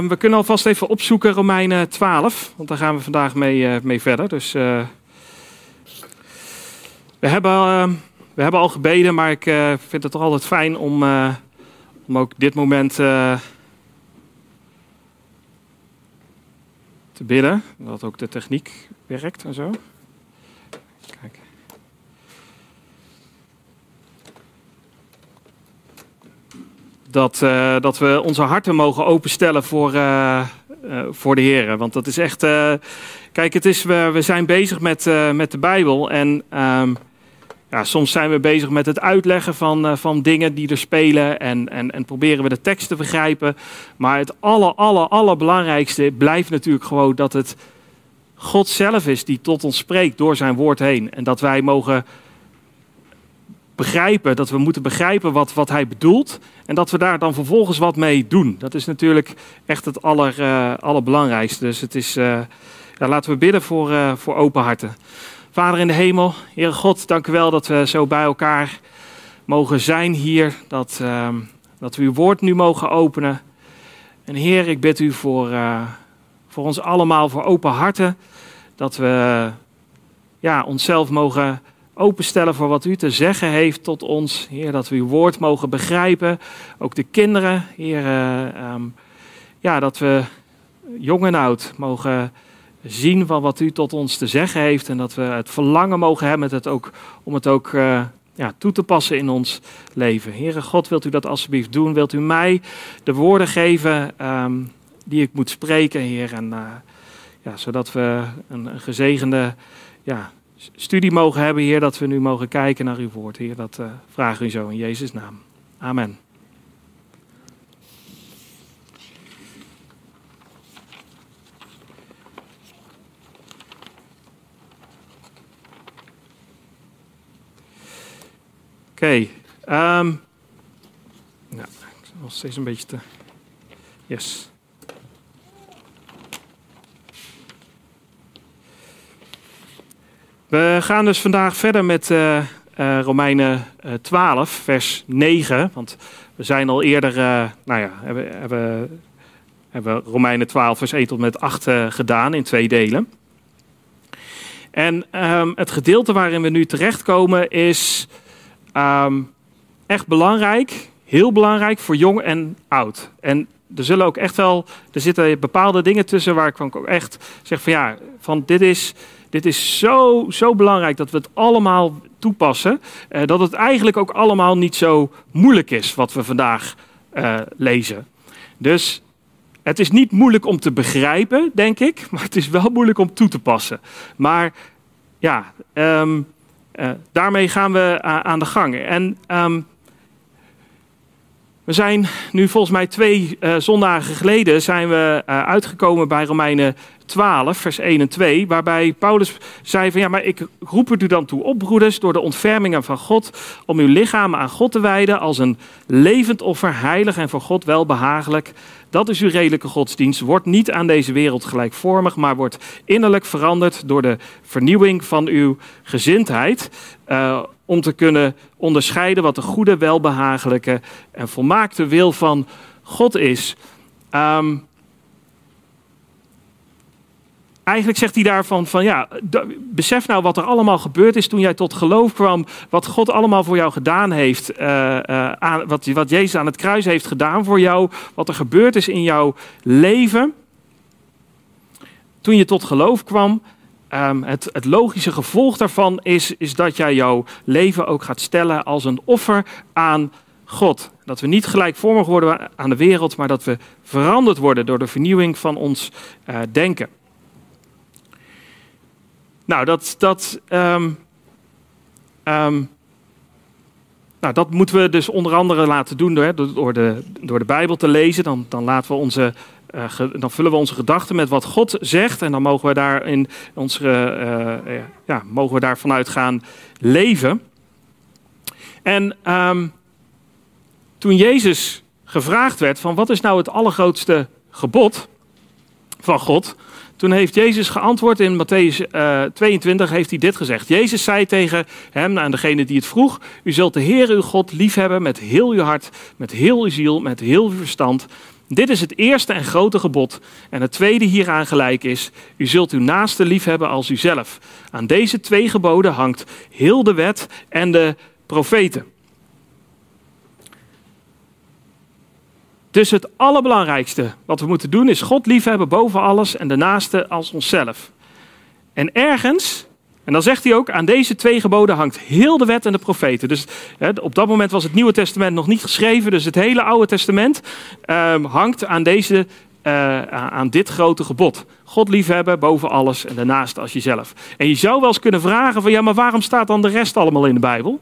Ehm, we kunnen alvast even opzoeken Romeinen 12, want daar gaan we vandaag mee, eh, mee verder. Dus eh, we, hebben, ehm, we hebben al gebeden, maar ik eh, vind het toch altijd fijn om, om ook dit moment te bidden. Dat ook de techniek werkt en zo. Dat, uh, dat we onze harten mogen openstellen voor, uh, uh, voor de Heer. Want dat is echt. kijk, het is, we, we zijn bezig met, met de Bijbel. En um, ja, soms zijn we bezig met het uitleggen van, van dingen die er spelen. En, en, en proberen we de tekst te begrijpen. Maar het aller, aller, allerbelangrijkste blijft natuurlijk gewoon dat het God zelf is die tot ons spreekt door zijn woord heen. En dat wij mogen begrijpen, dat we moeten begrijpen wat, wat hij bedoelt. En dat we daar dan vervolgens wat mee doen. Dat is natuurlijk echt het aller, uh, allerbelangrijkste. Dus het is, uh, ja, laten we bidden voor, uh, voor open harten. Vader in de hemel, Heere God, dank u wel dat we zo bij elkaar mogen zijn hier. Dat, ehm, dat we uw woord nu mogen openen. En Heer, ik bid u voor, voor ons allemaal, voor open harten. Dat we ja, onszelf mogen openstellen voor wat u te zeggen heeft tot ons. Heer, dat we uw woord mogen begrijpen. Ook de kinderen, Heer, uh, um, ja, dat we jong en oud mogen zien van wat u tot ons te zeggen heeft. En dat we het verlangen mogen hebben het ook, om het ook uh, ja, toe te passen in ons leven. Heere God, wilt u dat alsjeblieft doen? Wilt u mij de woorden geven um, die ik moet spreken, Heer? En uh, ja, zodat we een, een gezegende ja, studie mogen hebben, Heer, dat we nu mogen kijken naar uw woord. Heer, dat uh, vragen u zo in Jezus' naam. Amen. Oké, okay, um, nou, nog steeds een beetje te. Yes. We gaan dus vandaag verder met uh, uh, Romeinen 12, vers 9. Want we zijn al eerder, nou ja, hebben, hebben, hebben Romeinen 12, vers 1 tot met 8 gedaan in twee delen. En um, het gedeelte waarin we nu terechtkomen is um, echt belangrijk, heel belangrijk voor jong en oud. En er zullen ook echt wel, er zitten bepaalde dingen tussen waar ik ook echt zeg van ja, van dit is dit is zo, zo belangrijk dat we het allemaal toepassen. Uh, dat het eigenlijk ook allemaal niet zo moeilijk is wat we vandaag uh, lezen. Dus het is niet moeilijk om te begrijpen, denk ik. Maar het is wel moeilijk om toe te passen. Maar ja, um, uh, daarmee gaan we aan de gang. En um, we zijn nu volgens mij twee uh, zondagen geleden zijn we uh, uitgekomen bij Romeinen 12, vers 1 en 2, waarbij Paulus zei van ja, maar ik roep het u dan toe op, broeders, door de ontfermingen van God, om uw lichamen aan God te wijden als een levend offer, heilig en voor God welbehagelijk. Dat is uw redelijke godsdienst. Wordt niet aan deze wereld gelijkvormig, maar wordt innerlijk veranderd door de vernieuwing van uw gezindheid. Uh, om te kunnen onderscheiden wat de goede, welbehagelijke en volmaakte wil van God is. Um, eigenlijk zegt hij daarvan van ja, besef nou wat er allemaal gebeurd is toen jij tot geloof kwam, wat God allemaal voor jou gedaan heeft, uh, uh, aan, wat, wat Jezus aan het kruis heeft gedaan voor jou, wat er gebeurd is in jouw leven. Toen je tot geloof kwam, um, het, het, logische gevolg daarvan is, is dat jij jouw leven ook gaat stellen als een offer aan God. Dat we niet gelijkvormig worden aan de wereld, maar dat we veranderd worden door de vernieuwing van ons uh, denken. Nou, dat, dat, um, um, nou, dat moeten we dus onder andere laten doen door, door, de, door de Bijbel te lezen. Dan, dan, laten we onze, ge, dan vullen we onze gedachten met wat God zegt. En dan mogen we daar, in onze, uh, uh, ja, mogen we daar vanuit gaan leven. En um, toen Jezus gevraagd werd van wat is nou het allergrootste gebod van God... Toen heeft Jezus geantwoord in Matthäus uh, 22, heeft hij dit gezegd. Jezus zei tegen hem, aan degene die het vroeg, u zult de Heer uw God liefhebben met heel uw hart, met heel uw ziel, met heel uw verstand Dit is het eerste en grote gebod. En het tweede hieraan gelijk is: U zult uw naaste liefhebben als uzelf. Aan deze twee geboden hangt heel de wet en de profeten. Dus het allerbelangrijkste wat we moeten doen is God liefhebben boven alles en de naaste als onszelf. En ergens, en dan zegt hij ook, aan deze twee geboden hangt heel de wet en de profeten. Dus hè, op dat moment was het Nieuwe Testament nog niet geschreven, dus het hele Oude Testament ehm, hangt aan, deze, uh, aan dit grote gebod. God liefhebben boven alles en de naaste als jezelf. En je zou wel eens kunnen vragen van ja, maar waarom staat dan de rest allemaal in de Bijbel?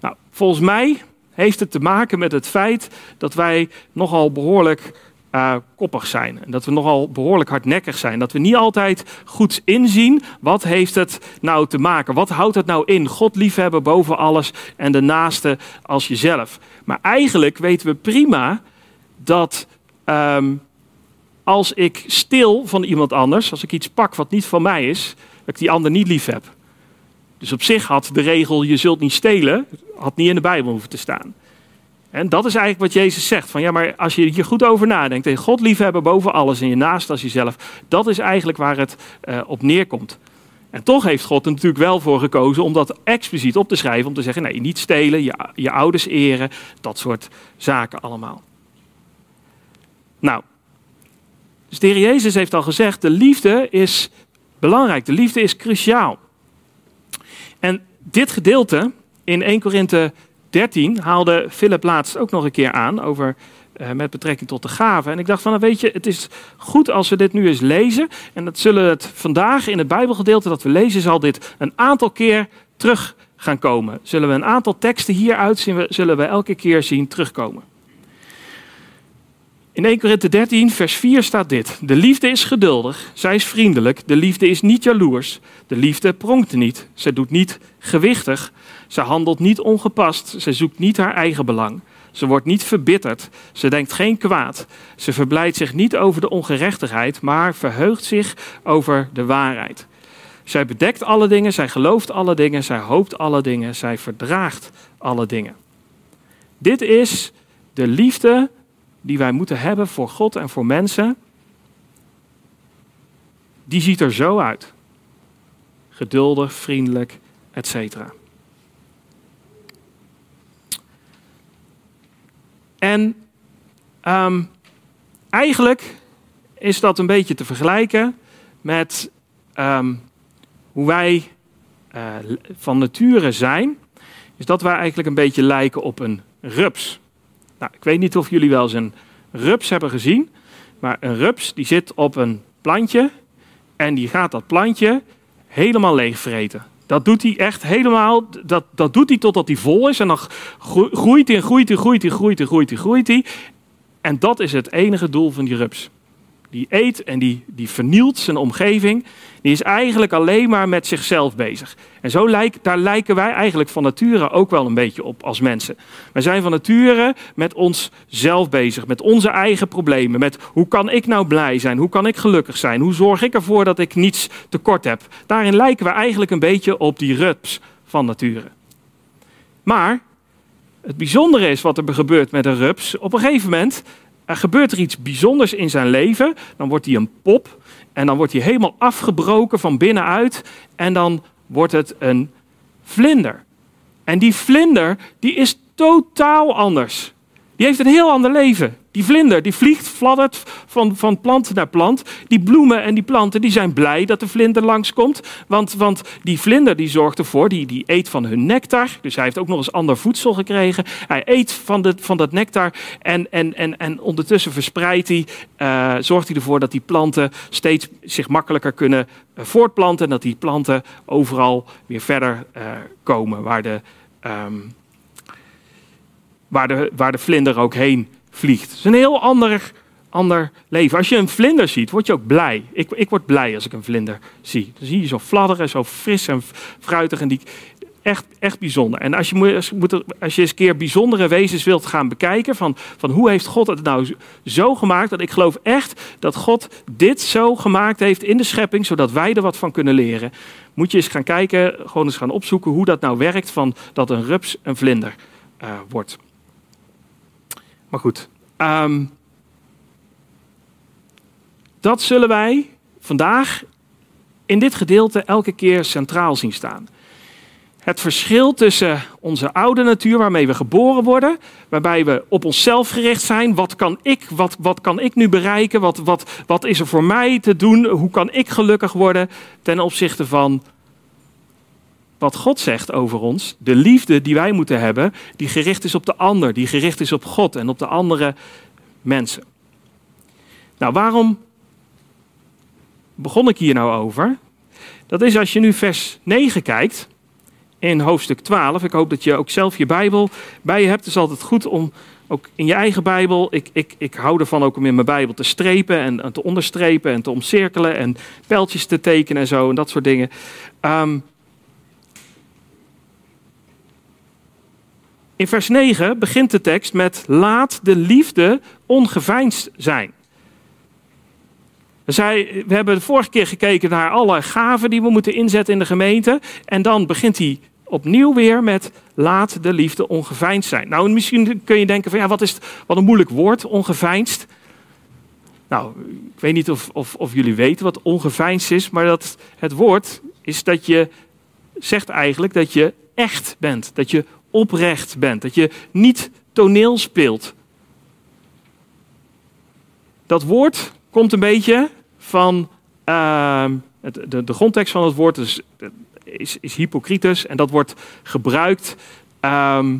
Nou, volgens mij heeft het te maken met het feit dat wij nogal behoorlijk uh, koppig zijn. En dat we nogal behoorlijk hardnekkig zijn. Dat we niet altijd goed inzien wat heeft het nou te maken. Wat houdt het nou in? God liefhebben boven alles en de naaste als jezelf. Maar eigenlijk weten we prima dat um, als ik stil van iemand anders, als ik iets pak wat niet van mij is, dat ik die ander niet lief heb. Dus op zich had de regel je zult niet stelen, had niet in de Bijbel hoeven te staan. En dat is eigenlijk wat Jezus zegt. Van ja, maar als je hier goed over nadenkt en God liefhebben boven alles en je naast als jezelf, dat is eigenlijk waar het uh, op neerkomt. En toch heeft God er natuurlijk wel voor gekozen om dat expliciet op te schrijven. Om te zeggen, nee, niet stelen, je, je ouders eren, dat soort zaken allemaal. Nou, dus de Heer Jezus heeft al gezegd, de liefde is belangrijk. De liefde is cruciaal. En dit gedeelte in 1 Korinthe 13 haalde Philip laatst ook nog een keer aan over uh, met betrekking tot de gaven. En ik dacht van, nou weet je, het is goed als we dit nu eens lezen. En dat zullen het vandaag in het Bijbelgedeelte dat we lezen, zal dit een aantal keer terug gaan komen. Zullen we een aantal teksten hieruit zien, zullen we elke keer zien terugkomen. In 1 Korinthe 13, vers 4 staat dit. De liefde is geduldig, zij is vriendelijk, de liefde is niet jaloers, de liefde pronkt niet, zij doet niet gewichtig, ze handelt niet ongepast, ze zoekt niet haar eigen belang. Ze wordt niet verbitterd, ze denkt geen kwaad, ze verblijdt zich niet over de ongerechtigheid, maar verheugt zich over de waarheid. Zij bedekt alle dingen, zij gelooft alle dingen, zij hoopt alle dingen, zij verdraagt alle dingen. Dit is de liefde die wij moeten hebben voor God en voor mensen, die ziet er zo uit. Geduldig, vriendelijk, etc. En um, eigenlijk is dat een beetje te vergelijken met um, hoe wij uh, van nature zijn. Is dat wij eigenlijk een beetje lijken op een rups. Nou, ik weet niet of jullie wel eens een rups hebben gezien. Maar een rups die zit op een plantje en die gaat dat plantje helemaal leegvreten. Dat doet hij echt helemaal, dat, dat doet hij totdat hij vol is. En dan groeit hij en groeit hij, groeit hij, groeit hij, groeit hij, groeit hij. En dat is het enige doel van die rups die eet en die, die vernielt zijn omgeving, die is eigenlijk alleen maar met zichzelf bezig. En zo daar lijken wij eigenlijk van nature ook wel een beetje op als mensen. Wij zijn van nature met onszelf bezig, met onze eigen problemen, met hoe kan ik nou blij zijn, hoe kan ik gelukkig zijn, hoe zorg ik ervoor dat ik niets tekort heb. Daarin lijken we eigenlijk een beetje op die rups van nature. Maar het bijzondere is wat er gebeurt met een rups. Op een gegeven moment er gebeurt er iets bijzonders in zijn leven. Dan wordt hij een pop en dan wordt hij helemaal afgebroken van binnenuit en dan wordt het een vlinder. En die vlinder die is totaal anders. Die heeft een heel ander leven. Die vlinder die vliegt, fladdert van, van plant naar plant. Die bloemen en die planten die zijn blij dat de vlinder langskomt. Want, want die vlinder die zorgt ervoor, die, die eet van hun nectar. Dus hij heeft ook nog eens ander voedsel gekregen. Hij eet van, de, van dat nectar en, en, en, en ondertussen verspreidt hij, uh, zorgt hij ervoor dat die planten steeds zich makkelijker kunnen uh, voortplanten. En dat die planten overal weer verder uh, komen waar de, um, waar, de, waar de vlinder ook heen vliegt. Het is een heel ander, ander leven. Als je een vlinder ziet, word je ook blij. Ik, ik word blij als ik een vlinder zie. Dan zie je zo fladderen, zo fris en fruitig. En die, echt, echt bijzonder. En als je, moet, als je eens een keer bijzondere wezens wilt gaan bekijken, van, van hoe heeft God het nou zo gemaakt, dat ik geloof echt dat God dit zo gemaakt heeft in de schepping, zodat wij er wat van kunnen leren, moet je eens gaan kijken, gewoon eens gaan opzoeken hoe dat nou werkt, van dat een rups een vlinder uh, wordt. Maar goed, um, Dat zullen wij vandaag in dit gedeelte elke keer centraal zien staan. Het verschil tussen onze oude natuur waarmee we geboren worden, waarbij we op onszelf gericht zijn. Wat kan ik, wat, wat kan ik nu bereiken? Wat, wat, wat is er voor mij te doen? Hoe kan ik gelukkig worden? Ten opzichte van wat God zegt over ons. De liefde die wij moeten hebben, die gericht is op de ander, die gericht is op God en op de andere mensen. Nou, waarom begon ik hier nou over? Dat is als je nu vers 9 kijkt in hoofdstuk 12. Ik hoop dat je ook zelf je Bijbel bij je hebt. Het is altijd goed om ook in je eigen Bijbel. Ik, ik, ik hou ervan ook om in mijn Bijbel te strepen en, te onderstrepen en te omcirkelen en pijltjes te tekenen en zo en dat soort dingen. Ehm, in vers 9 begint de tekst met: Laat de liefde ongeveinsd zijn. Zij, we hebben de vorige keer gekeken naar alle gaven die we moeten inzetten in de gemeente. En dan begint hij opnieuw weer met laat de liefde ongeveinsd zijn. Nou, misschien kun je denken van ja, wat is het, wat een moeilijk woord, ongeveinsd. Nou, ik weet niet of, of, of jullie weten wat ongeveinsd is, maar dat het woord is dat je zegt eigenlijk dat je echt bent, dat je oprecht bent, dat je niet toneel speelt. Dat woord komt een beetje van uh, de, de grondtekst van het woord is is, is hypocritus en dat wordt gebruikt. Ehm,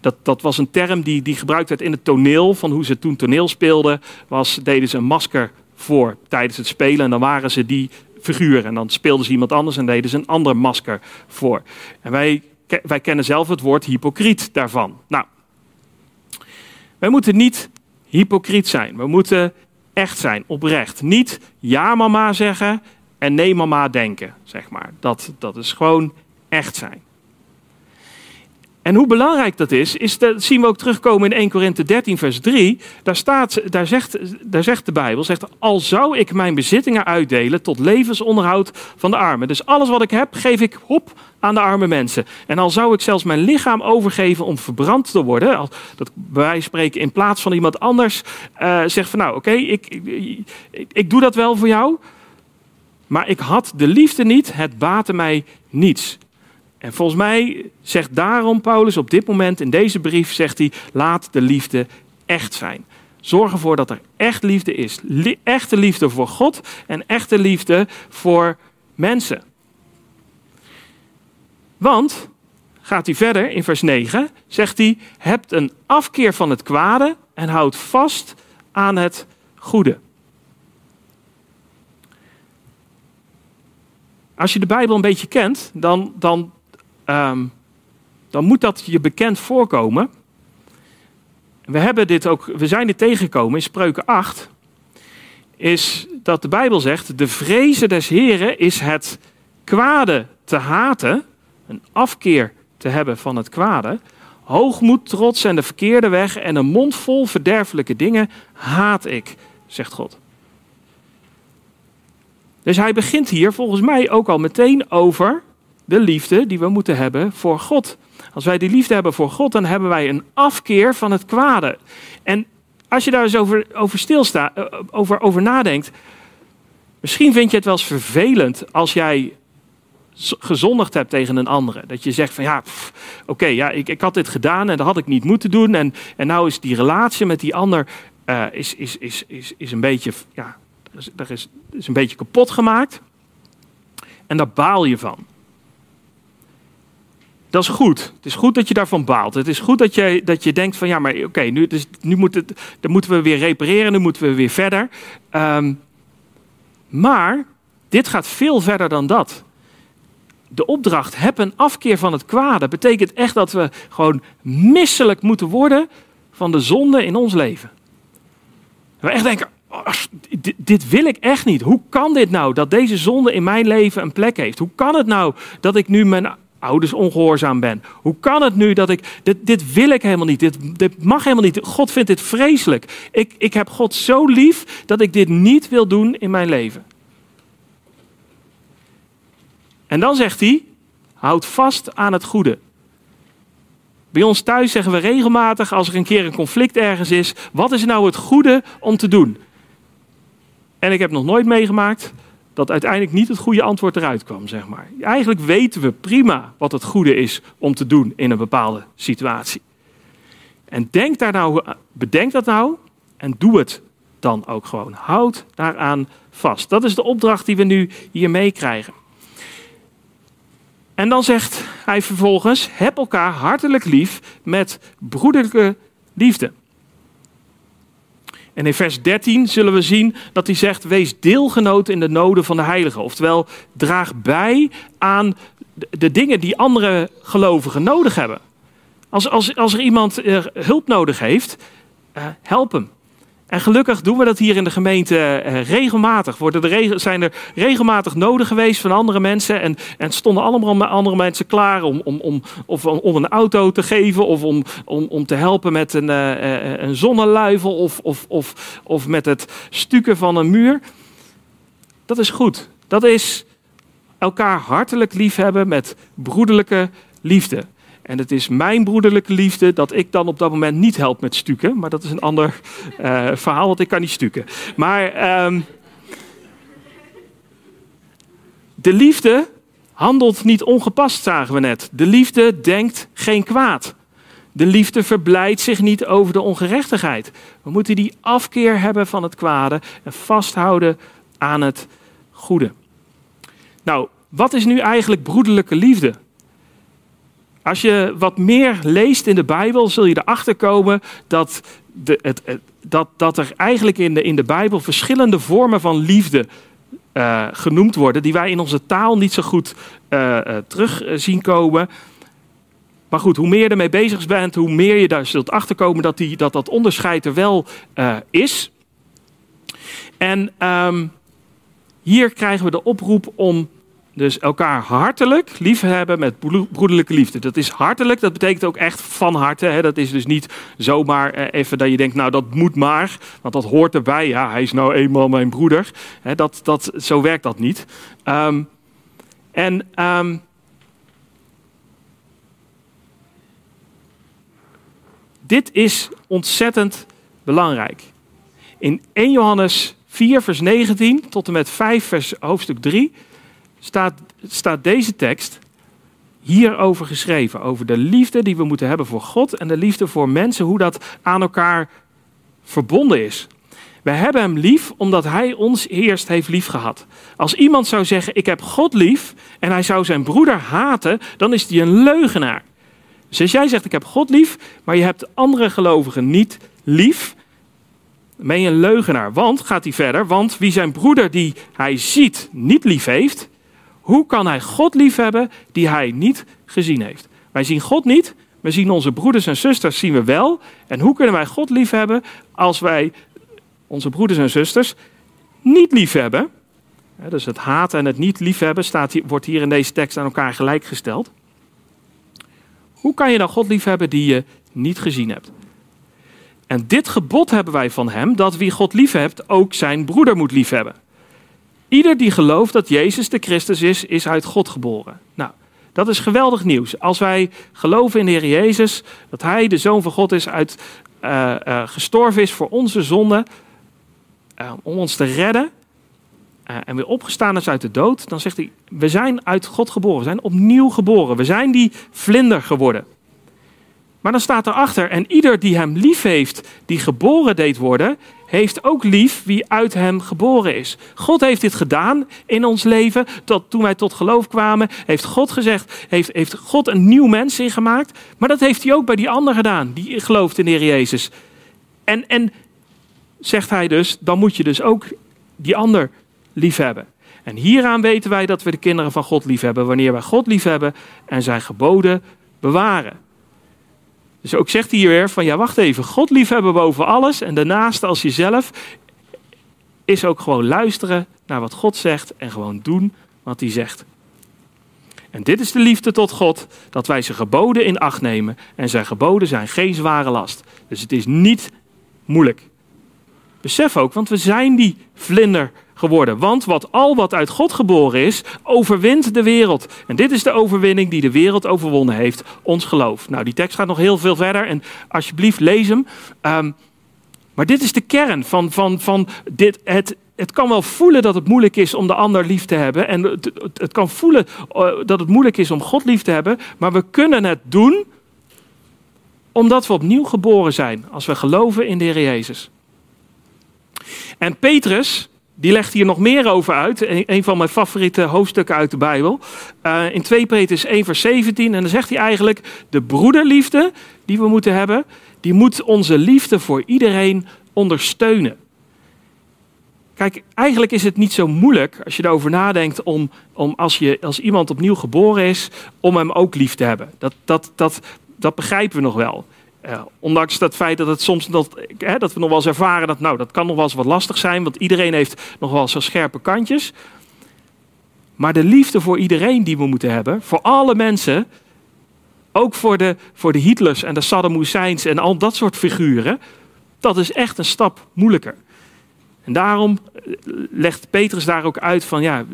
dat, dat was een term die, die gebruikt werd in het toneel, van hoe ze toen toneel speelden. Was, deden ze een masker voor tijdens het spelen en dan waren ze die figuur. En dan speelden ze iemand anders en deden ze een ander masker voor. En wij, wij kennen zelf het woord hypocriet daarvan. Nou, wij moeten niet hypocriet zijn. We moeten echt zijn, oprecht. Niet ja mama zeggen en nee mama denken, zeg maar. Dat, dat is gewoon echt zijn. En hoe belangrijk dat is, is dat zien we ook terugkomen in 1 Korinthe 13, vers 3. Daar, staat, daar, zegt, daar zegt de Bijbel, zegt, al zou ik mijn bezittingen uitdelen tot levensonderhoud van de armen. Dus alles wat ik heb, geef ik op aan de arme mensen. En al zou ik zelfs mijn lichaam overgeven om verbrand te worden, dat wij spreken in plaats van iemand anders, uh, zegt van nou oké, ik, ik, ik doe dat wel voor jou, maar ik had de liefde niet, het baatte mij niets. En volgens mij zegt daarom Paulus op dit moment in deze brief, zegt hij, laat de liefde echt zijn. Zorg ervoor dat er echt liefde is. echte liefde voor God en echte liefde voor mensen. Want, gaat hij verder in vers 9, zegt hij, hebt een afkeer van het kwade en houdt vast aan het goede. Als je de Bijbel een beetje kent, dan, dan, ehm, dan moet dat je bekend voorkomen. We, hebben dit ook, we zijn dit tegengekomen in Spreuken 8. Is dat de Bijbel zegt: De vrezen des Heren is het kwade te haten, een afkeer te hebben van het kwade. Hoogmoed, trots en de verkeerde weg en een mond vol verderfelijke dingen haat ik, zegt God. Dus hij begint hier volgens mij ook al meteen over de liefde die we moeten hebben voor God. Als wij die liefde hebben voor God, dan hebben wij een afkeer van het kwade. En als je daar eens over, over stilstaat, eh, over, over nadenkt, misschien vind je het wel eens vervelend als jij gezondigd hebt tegen een andere. Dat je zegt van ja, oké, ja, ik, ik had dit gedaan en dat had ik niet moeten doen. En, en nou is die relatie met die ander uh, is, is, is, is, is een beetje, ja, dat is, is een beetje kapot gemaakt. En daar baal je van. Dat is goed. Het is goed dat je daarvan baalt. Het is goed dat je, dat je denkt van ja, maar oké, nu, dus, nu dan moeten we weer repareren, nu moeten we weer verder. Ehm, maar dit gaat veel verder dan dat. De opdracht, heb een afkeer van het kwade, betekent echt dat we gewoon misselijk moeten worden van de zonde in ons leven. We echt denken, dit wil ik echt niet. Hoe kan dit nou dat deze zonde in mijn leven een plek heeft? Hoe kan het nou dat ik nu mijn ouders ongehoorzaam ben? Hoe kan het nu dat ik. Dit, dit wil ik helemaal niet. Dit, dit mag helemaal niet. God vindt dit vreselijk. Ik, ik heb God zo lief dat ik dit niet wil doen in mijn leven. En dan zegt hij: houd vast aan het goede. Bij ons thuis zeggen we regelmatig als er een keer een conflict ergens is: wat is nou het goede om te doen? En ik heb nog nooit meegemaakt dat uiteindelijk niet het goede antwoord eruit kwam, zeg maar. Eigenlijk weten we prima wat het goede is om te doen in een bepaalde situatie. En denk daar nou, bedenk dat nou en doe het dan ook gewoon. Houd daaraan vast. Dat is de opdracht die we nu hier meekrijgen. En dan zegt hij vervolgens: heb elkaar hartelijk lief met broederlijke liefde. En in vers 13 zullen we zien dat hij zegt: Wees deelgenoot in de noden van de heiligen. Oftewel, draag bij aan de dingen die andere gelovigen nodig hebben. Als, als, als er iemand uh, hulp nodig heeft, uh, help hem. En gelukkig doen we dat hier in de gemeente eh, regelmatig. Worden er, zijn er regelmatig nodig geweest van andere mensen. En, en stonden allemaal andere mensen klaar om, om, om, of om een auto te geven. Of om, om, om te helpen met een, uh, een zonneluivel. Of, of, of, of met het stukken van een muur. Dat is goed. Dat is elkaar hartelijk liefhebben met broederlijke liefde. En het is mijn broederlijke liefde dat ik dan op dat moment niet help met stukken. Maar dat is een ander uh, verhaal, want ik kan niet stukken. Maar um, de liefde handelt niet ongepast, zagen we net. De liefde denkt geen kwaad. De liefde verblijdt zich niet over de ongerechtigheid. We moeten die afkeer hebben van het kwade en vasthouden aan het goede. Nou, wat is nu eigenlijk broederlijke liefde? Als je wat meer leest in de Bijbel, zul je erachter komen dat, de, het, dat, dat er eigenlijk in de, in de Bijbel verschillende vormen van liefde uh, genoemd worden, die wij in onze taal niet zo goed uh, terug zien komen. Maar goed, hoe meer je ermee bezig bent, hoe meer je daar zult achterkomen dat die, dat, dat onderscheid er wel is. En um, hier krijgen we de oproep om dus elkaar hartelijk lief hebben met broederlijke liefde. Dat is hartelijk, dat betekent ook echt van harte. Hè? Dat is dus niet zomaar eh, even dat je denkt, nou dat moet maar, want dat hoort erbij. Ja, hij is nou eenmaal mijn broeder. Hè, dat, dat, zo werkt dat niet. Um, en um, dit is ontzettend belangrijk. In 1 Johannes 4, vers 19 tot en met 5, vers hoofdstuk 3 staat, staat deze tekst hierover geschreven. Over de liefde die we moeten hebben voor God en de liefde voor mensen, hoe dat aan elkaar verbonden is. We hebben hem lief omdat hij ons eerst heeft lief gehad. Als iemand zou zeggen: Ik heb God lief en hij zou zijn broeder haten, dan is hij een leugenaar. Dus als jij zegt: Ik heb God lief, maar je hebt andere gelovigen niet lief, ben je een leugenaar. Want, gaat hij verder, want wie zijn broeder die hij ziet niet lief heeft, hoe kan hij God liefhebben die hij niet gezien heeft? Wij zien God niet, we zien onze broeders en zusters zien we wel. En hoe kunnen wij God liefhebben als wij onze broeders en zusters niet liefhebben? Dus het haten en het niet liefhebben staat wordt hier in deze tekst aan elkaar gelijkgesteld. Hoe kan je dan God liefhebben die je niet gezien hebt? En dit gebod hebben wij van hem, dat wie God liefhebt ook zijn broeder moet liefhebben. Ieder die gelooft dat Jezus de Christus is, is uit God geboren. Nou, dat is geweldig nieuws. Als wij geloven in de Heer Jezus, dat Hij de Zoon van God is, uit, uh, uh, gestorven is voor onze zonden, uh, om ons te redden, en weer opgestaan is uit de dood, dan zegt hij, we zijn uit God geboren, we zijn opnieuw geboren, we zijn die vlinder geworden. Maar dan staat erachter, en ieder die hem lief heeft, die geboren deed worden, heeft ook lief wie uit hem geboren is. God heeft dit gedaan in ons leven. Tot, toen wij tot geloof kwamen, heeft God gezegd, heeft, heeft God een nieuw mens ingemaakt. Maar dat heeft hij ook bij die ander gedaan, die gelooft in de Heer Jezus. En, en zegt hij dus, dan moet je dus ook die ander lief hebben. En hieraan weten wij dat we de kinderen van God lief hebben, wanneer wij God lief hebben en zijn geboden bewaren. Dus ook zegt hij hier weer van ja, wacht even, God liefhebben boven alles en daarnaast als jezelf is ook gewoon luisteren naar wat God zegt en gewoon doen wat hij zegt. En dit is de liefde tot God, dat wij zijn geboden in acht nemen en zijn geboden zijn geen zware last. Dus het is niet moeilijk. Besef ook, want we zijn die vlinder geworden. Want wat al wat uit God geboren is, overwint de wereld. En dit is de overwinning die de wereld overwonnen heeft, ons geloof. Nou, die tekst gaat nog heel veel verder en alsjeblieft lees hem. Um, maar dit is de kern van, van, van dit, het het kan wel voelen dat het moeilijk is om de ander lief te hebben. En het, het, het kan voelen eh, dat het moeilijk is om God lief te hebben. Maar we kunnen het doen omdat we opnieuw geboren zijn. Als we geloven in de Heer Jezus. En Petrus, die legt hier nog meer over uit. Een van mijn favoriete hoofdstukken uit de Bijbel. Uh, in 2 Petrus 1 vers 17. En dan zegt hij eigenlijk, de broederliefde die we moeten hebben, die moet onze liefde voor iedereen ondersteunen. Kijk, eigenlijk is het niet zo moeilijk als je erover nadenkt om, om als, je, als iemand opnieuw geboren is, om hem ook lief te hebben. Dat, dat, dat, dat begrijpen we nog wel. Ondanks dat feit dat het soms dat, dat we nog wel eens ervaren dat nou, dat kan nog wel eens wat lastig zijn, want iedereen heeft nog wel zo scherpe kantjes. Maar de liefde voor iedereen die we moeten hebben, voor alle mensen, ook voor de, voor de Hitlers en de Saddam Husseins en al dat soort figuren, dat is echt een stap moeilijker. En daarom eh, legt Petrus daar ook uit van ja,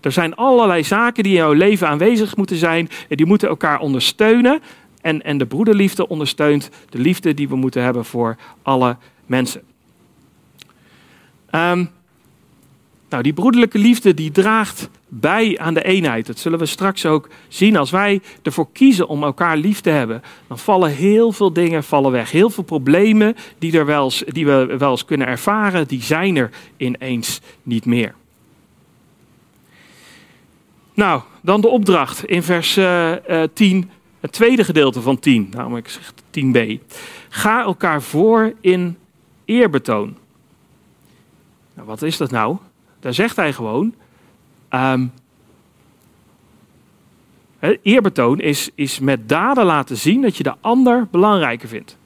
er zijn allerlei zaken die in jouw leven aanwezig moeten zijn en die moeten elkaar ondersteunen. En, en de broederliefde ondersteunt de liefde die we moeten hebben voor alle mensen. Um, nou, die broederlijke liefde die draagt bij aan de eenheid. Dat zullen we straks ook zien. Als wij ervoor kiezen om elkaar lief te hebben, dan vallen heel veel dingen vallen weg. Heel veel problemen die, er die we wel eens kunnen ervaren, die zijn er ineens niet meer. Nou, dan de opdracht in vers uh, uh, 10 het tweede gedeelte van 10, namelijk zegt 10b. Ga elkaar voor in eerbetoon. Nou, wat is dat nou? Daar zegt hij gewoon. Um, eerbetoon is, is met daden laten zien dat je de ander belangrijker vindt.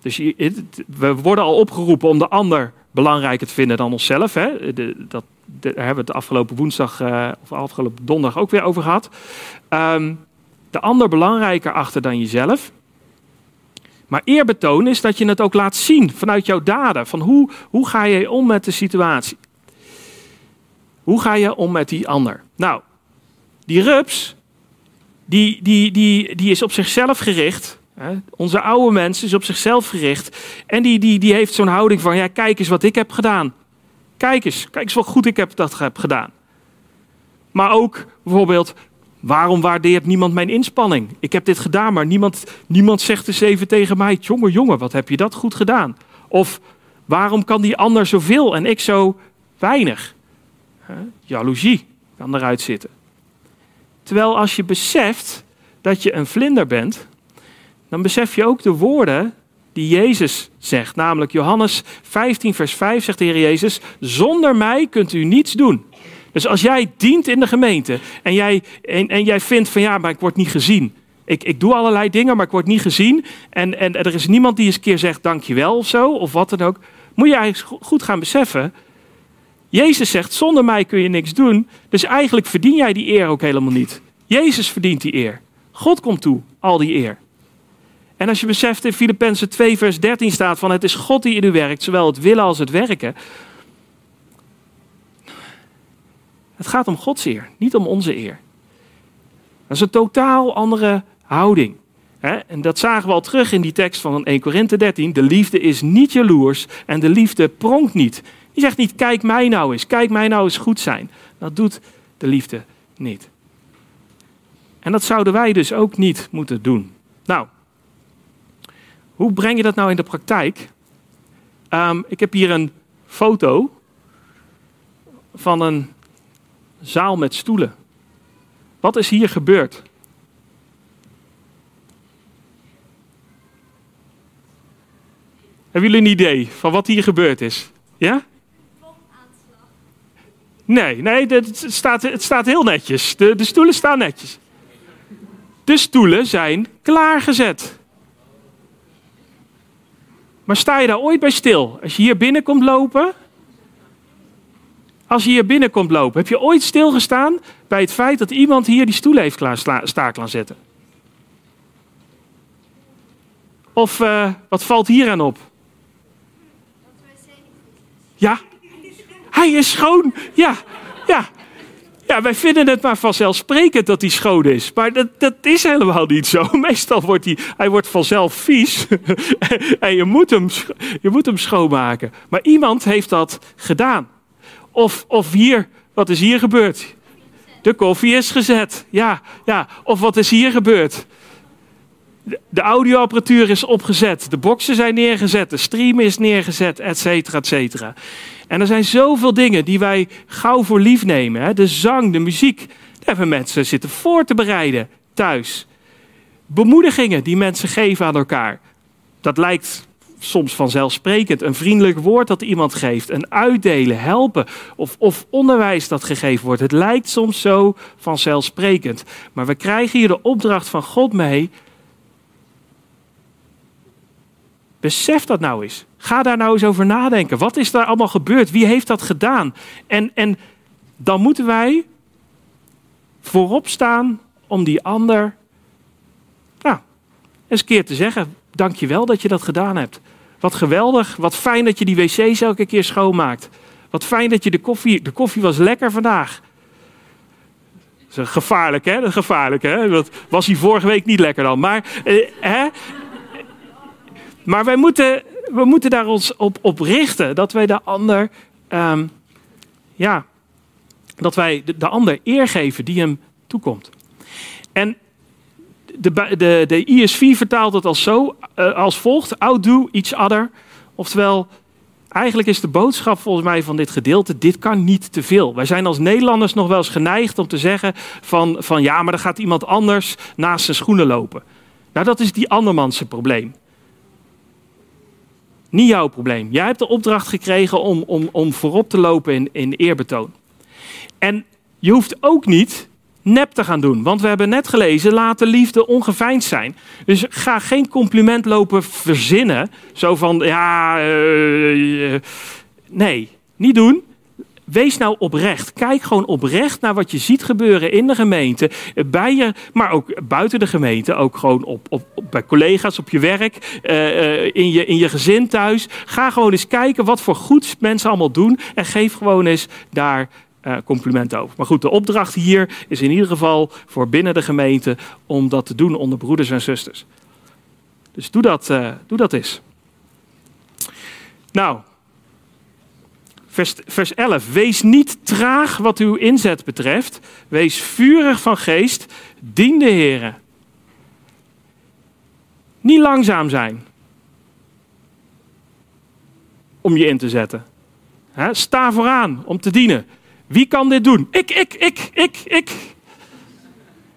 Dus je, we worden al opgeroepen om de ander belangrijker te vinden dan onszelf. Hè? Dat, daar hebben we het afgelopen woensdag uh, of afgelopen donderdag ook weer over gehad. Um, de ander belangrijker achter dan jezelf. Maar eerbetoon is dat je het ook laat zien vanuit jouw daden. Van hoe, hoe ga je om met de situatie? Hoe ga je om met die ander? Nou, die rups, die, die, die, die is op zichzelf gericht. Hè? Onze oude mens is op zichzelf gericht. En die, die, die heeft zo'n houding van, ja, kijk eens wat ik heb gedaan. Kijk eens, kijk eens wat goed ik heb dat heb gedaan. Maar ook bijvoorbeeld, Waarom waardeert niemand mijn inspanning? Ik heb dit gedaan, maar niemand, niemand zegt eens even tegen mij: jongen, jongen, wat heb je dat goed gedaan? Of waarom kan die ander zoveel en ik zo weinig? Jaloezie kan eruit zitten. Terwijl als je beseft dat je een vlinder bent, dan besef je ook de woorden die Jezus zegt. Namelijk Johannes 15, vers 5 zegt de Heer Jezus: Zonder mij kunt u niets doen. Dus als jij dient in de gemeente en jij, en, en jij vindt van ja, maar ik word niet gezien. Ik, ik doe allerlei dingen, maar ik word niet gezien. En, en er is niemand die eens een keer zegt dankjewel of zo, of wat dan ook. Moet je eigenlijk goed gaan beseffen. Jezus zegt, zonder mij kun je niks doen. Dus eigenlijk verdien jij die eer ook helemaal niet. Jezus verdient die eer. God komt toe, al die eer. En als je beseft in Filippenzen 2 vers 13 staat van het is God die in u werkt, zowel het willen als het werken. Het gaat om Gods eer, niet om onze eer. Dat is een totaal andere houding. En dat zagen we al terug in die tekst van 1 Korinthe 13. De liefde is niet jaloers en de liefde pronkt niet. Die zegt niet, kijk mij nou eens, kijk mij nou eens goed zijn. Dat doet de liefde niet. En dat zouden wij dus ook niet moeten doen. Nou, hoe breng je dat nou in de praktijk? Ehm, ik heb hier een foto van een zaal met stoelen. Wat is hier gebeurd? Hebben jullie een idee van wat hier gebeurd is? Ja? Nee, nee, het staat, het staat heel netjes. De, de stoelen staan netjes. De stoelen zijn klaargezet. Maar sta je daar ooit bij stil? Als je hier binnenkomt lopen als je hier binnenkomt lopen, heb je ooit stilgestaan bij het feit dat iemand hier die stoel heeft staak laten zetten? Of uh, wat valt hier aan op? Ja, hij is schoon. Ja, ja. Ja, wij vinden het maar vanzelfsprekend dat hij schoon is. Maar dat, dat is helemaal niet zo. Meestal wordt hij, hij wordt vanzelf vies. en je moet, hem, je moet hem schoonmaken. Maar iemand heeft dat gedaan. Of, of hier, wat is hier gebeurd? De koffie is gezet. Ja, ja. Of wat is hier gebeurd? De audioapparatuur is opgezet, de boxen zijn neergezet, de stream is neergezet, et cetera, et cetera. En er zijn zoveel dingen die wij gauw voor lief nemen. Hè? De zang, de muziek, daar hebben mensen zitten voor te bereiden thuis. Bemoedigingen die mensen geven aan elkaar. Dat lijkt soms vanzelfsprekend. Een vriendelijk woord dat iemand geeft, een uitdelen, helpen of, of onderwijs dat gegeven wordt. Het lijkt soms zo vanzelfsprekend. Maar we krijgen hier de opdracht van God mee Besef dat nou eens. Ga daar nou eens over nadenken. Wat is daar allemaal gebeurd? Wie heeft dat gedaan? En, en dan moeten wij voorop staan om die ander nou, eens een keer te zeggen: Dank je wel dat je dat gedaan hebt. Wat geweldig. Wat fijn dat je die wc's elke keer schoonmaakt. Wat fijn dat je de koffie. De koffie was lekker vandaag. Dat gevaarlijk, hè? Gevaarlijk, hè? Dat was hij vorige week niet lekker dan. Maar, eh, hè? Maar wij moeten, we moeten daar ons op, op richten. Dat wij de ander, um, ja, dat wij de, de, ander eer geven die hem toekomt. En de, de, de ISV vertaalt het als zo, uh, als volgt: outdo each other. Oftewel, eigenlijk is de boodschap volgens mij van dit gedeelte: dit kan niet te veel. Wij zijn als Nederlanders nog wel eens geneigd om te zeggen: van, van ja, maar dan gaat iemand anders naast zijn schoenen lopen. Nou, dat is die andermanse probleem. Niet jouw probleem. Jij hebt de opdracht gekregen om, om, om voorop te lopen in, in eerbetoon. En je hoeft ook niet nep te gaan doen. Want we hebben net gelezen, laat de liefde ongeveinsd zijn. Dus ga geen compliment lopen verzinnen. Zo van, ja, uh, nee, niet doen. Wees nou oprecht. Kijk gewoon oprecht naar wat je ziet gebeuren in de gemeente. Bij je, maar ook buiten de gemeente. Ook gewoon op, op, bij collega's, op je werk, uh, in, je, in je gezin thuis. Ga gewoon eens kijken wat voor goeds mensen allemaal doen. En geef gewoon eens daar uh, complimenten over. Maar goed, de opdracht hier is in ieder geval voor binnen de gemeente om dat te doen onder broeders en zusters. Dus doe dat, uh, doe dat eens. Nou, Vers, vers 11. Wees niet traag wat uw inzet betreft. Wees vurig van geest. Dien de Heer. Niet langzaam zijn. Om je in te zetten. sta vooraan om te dienen. Wie kan dit doen? Ik, ik, ik, ik, ik.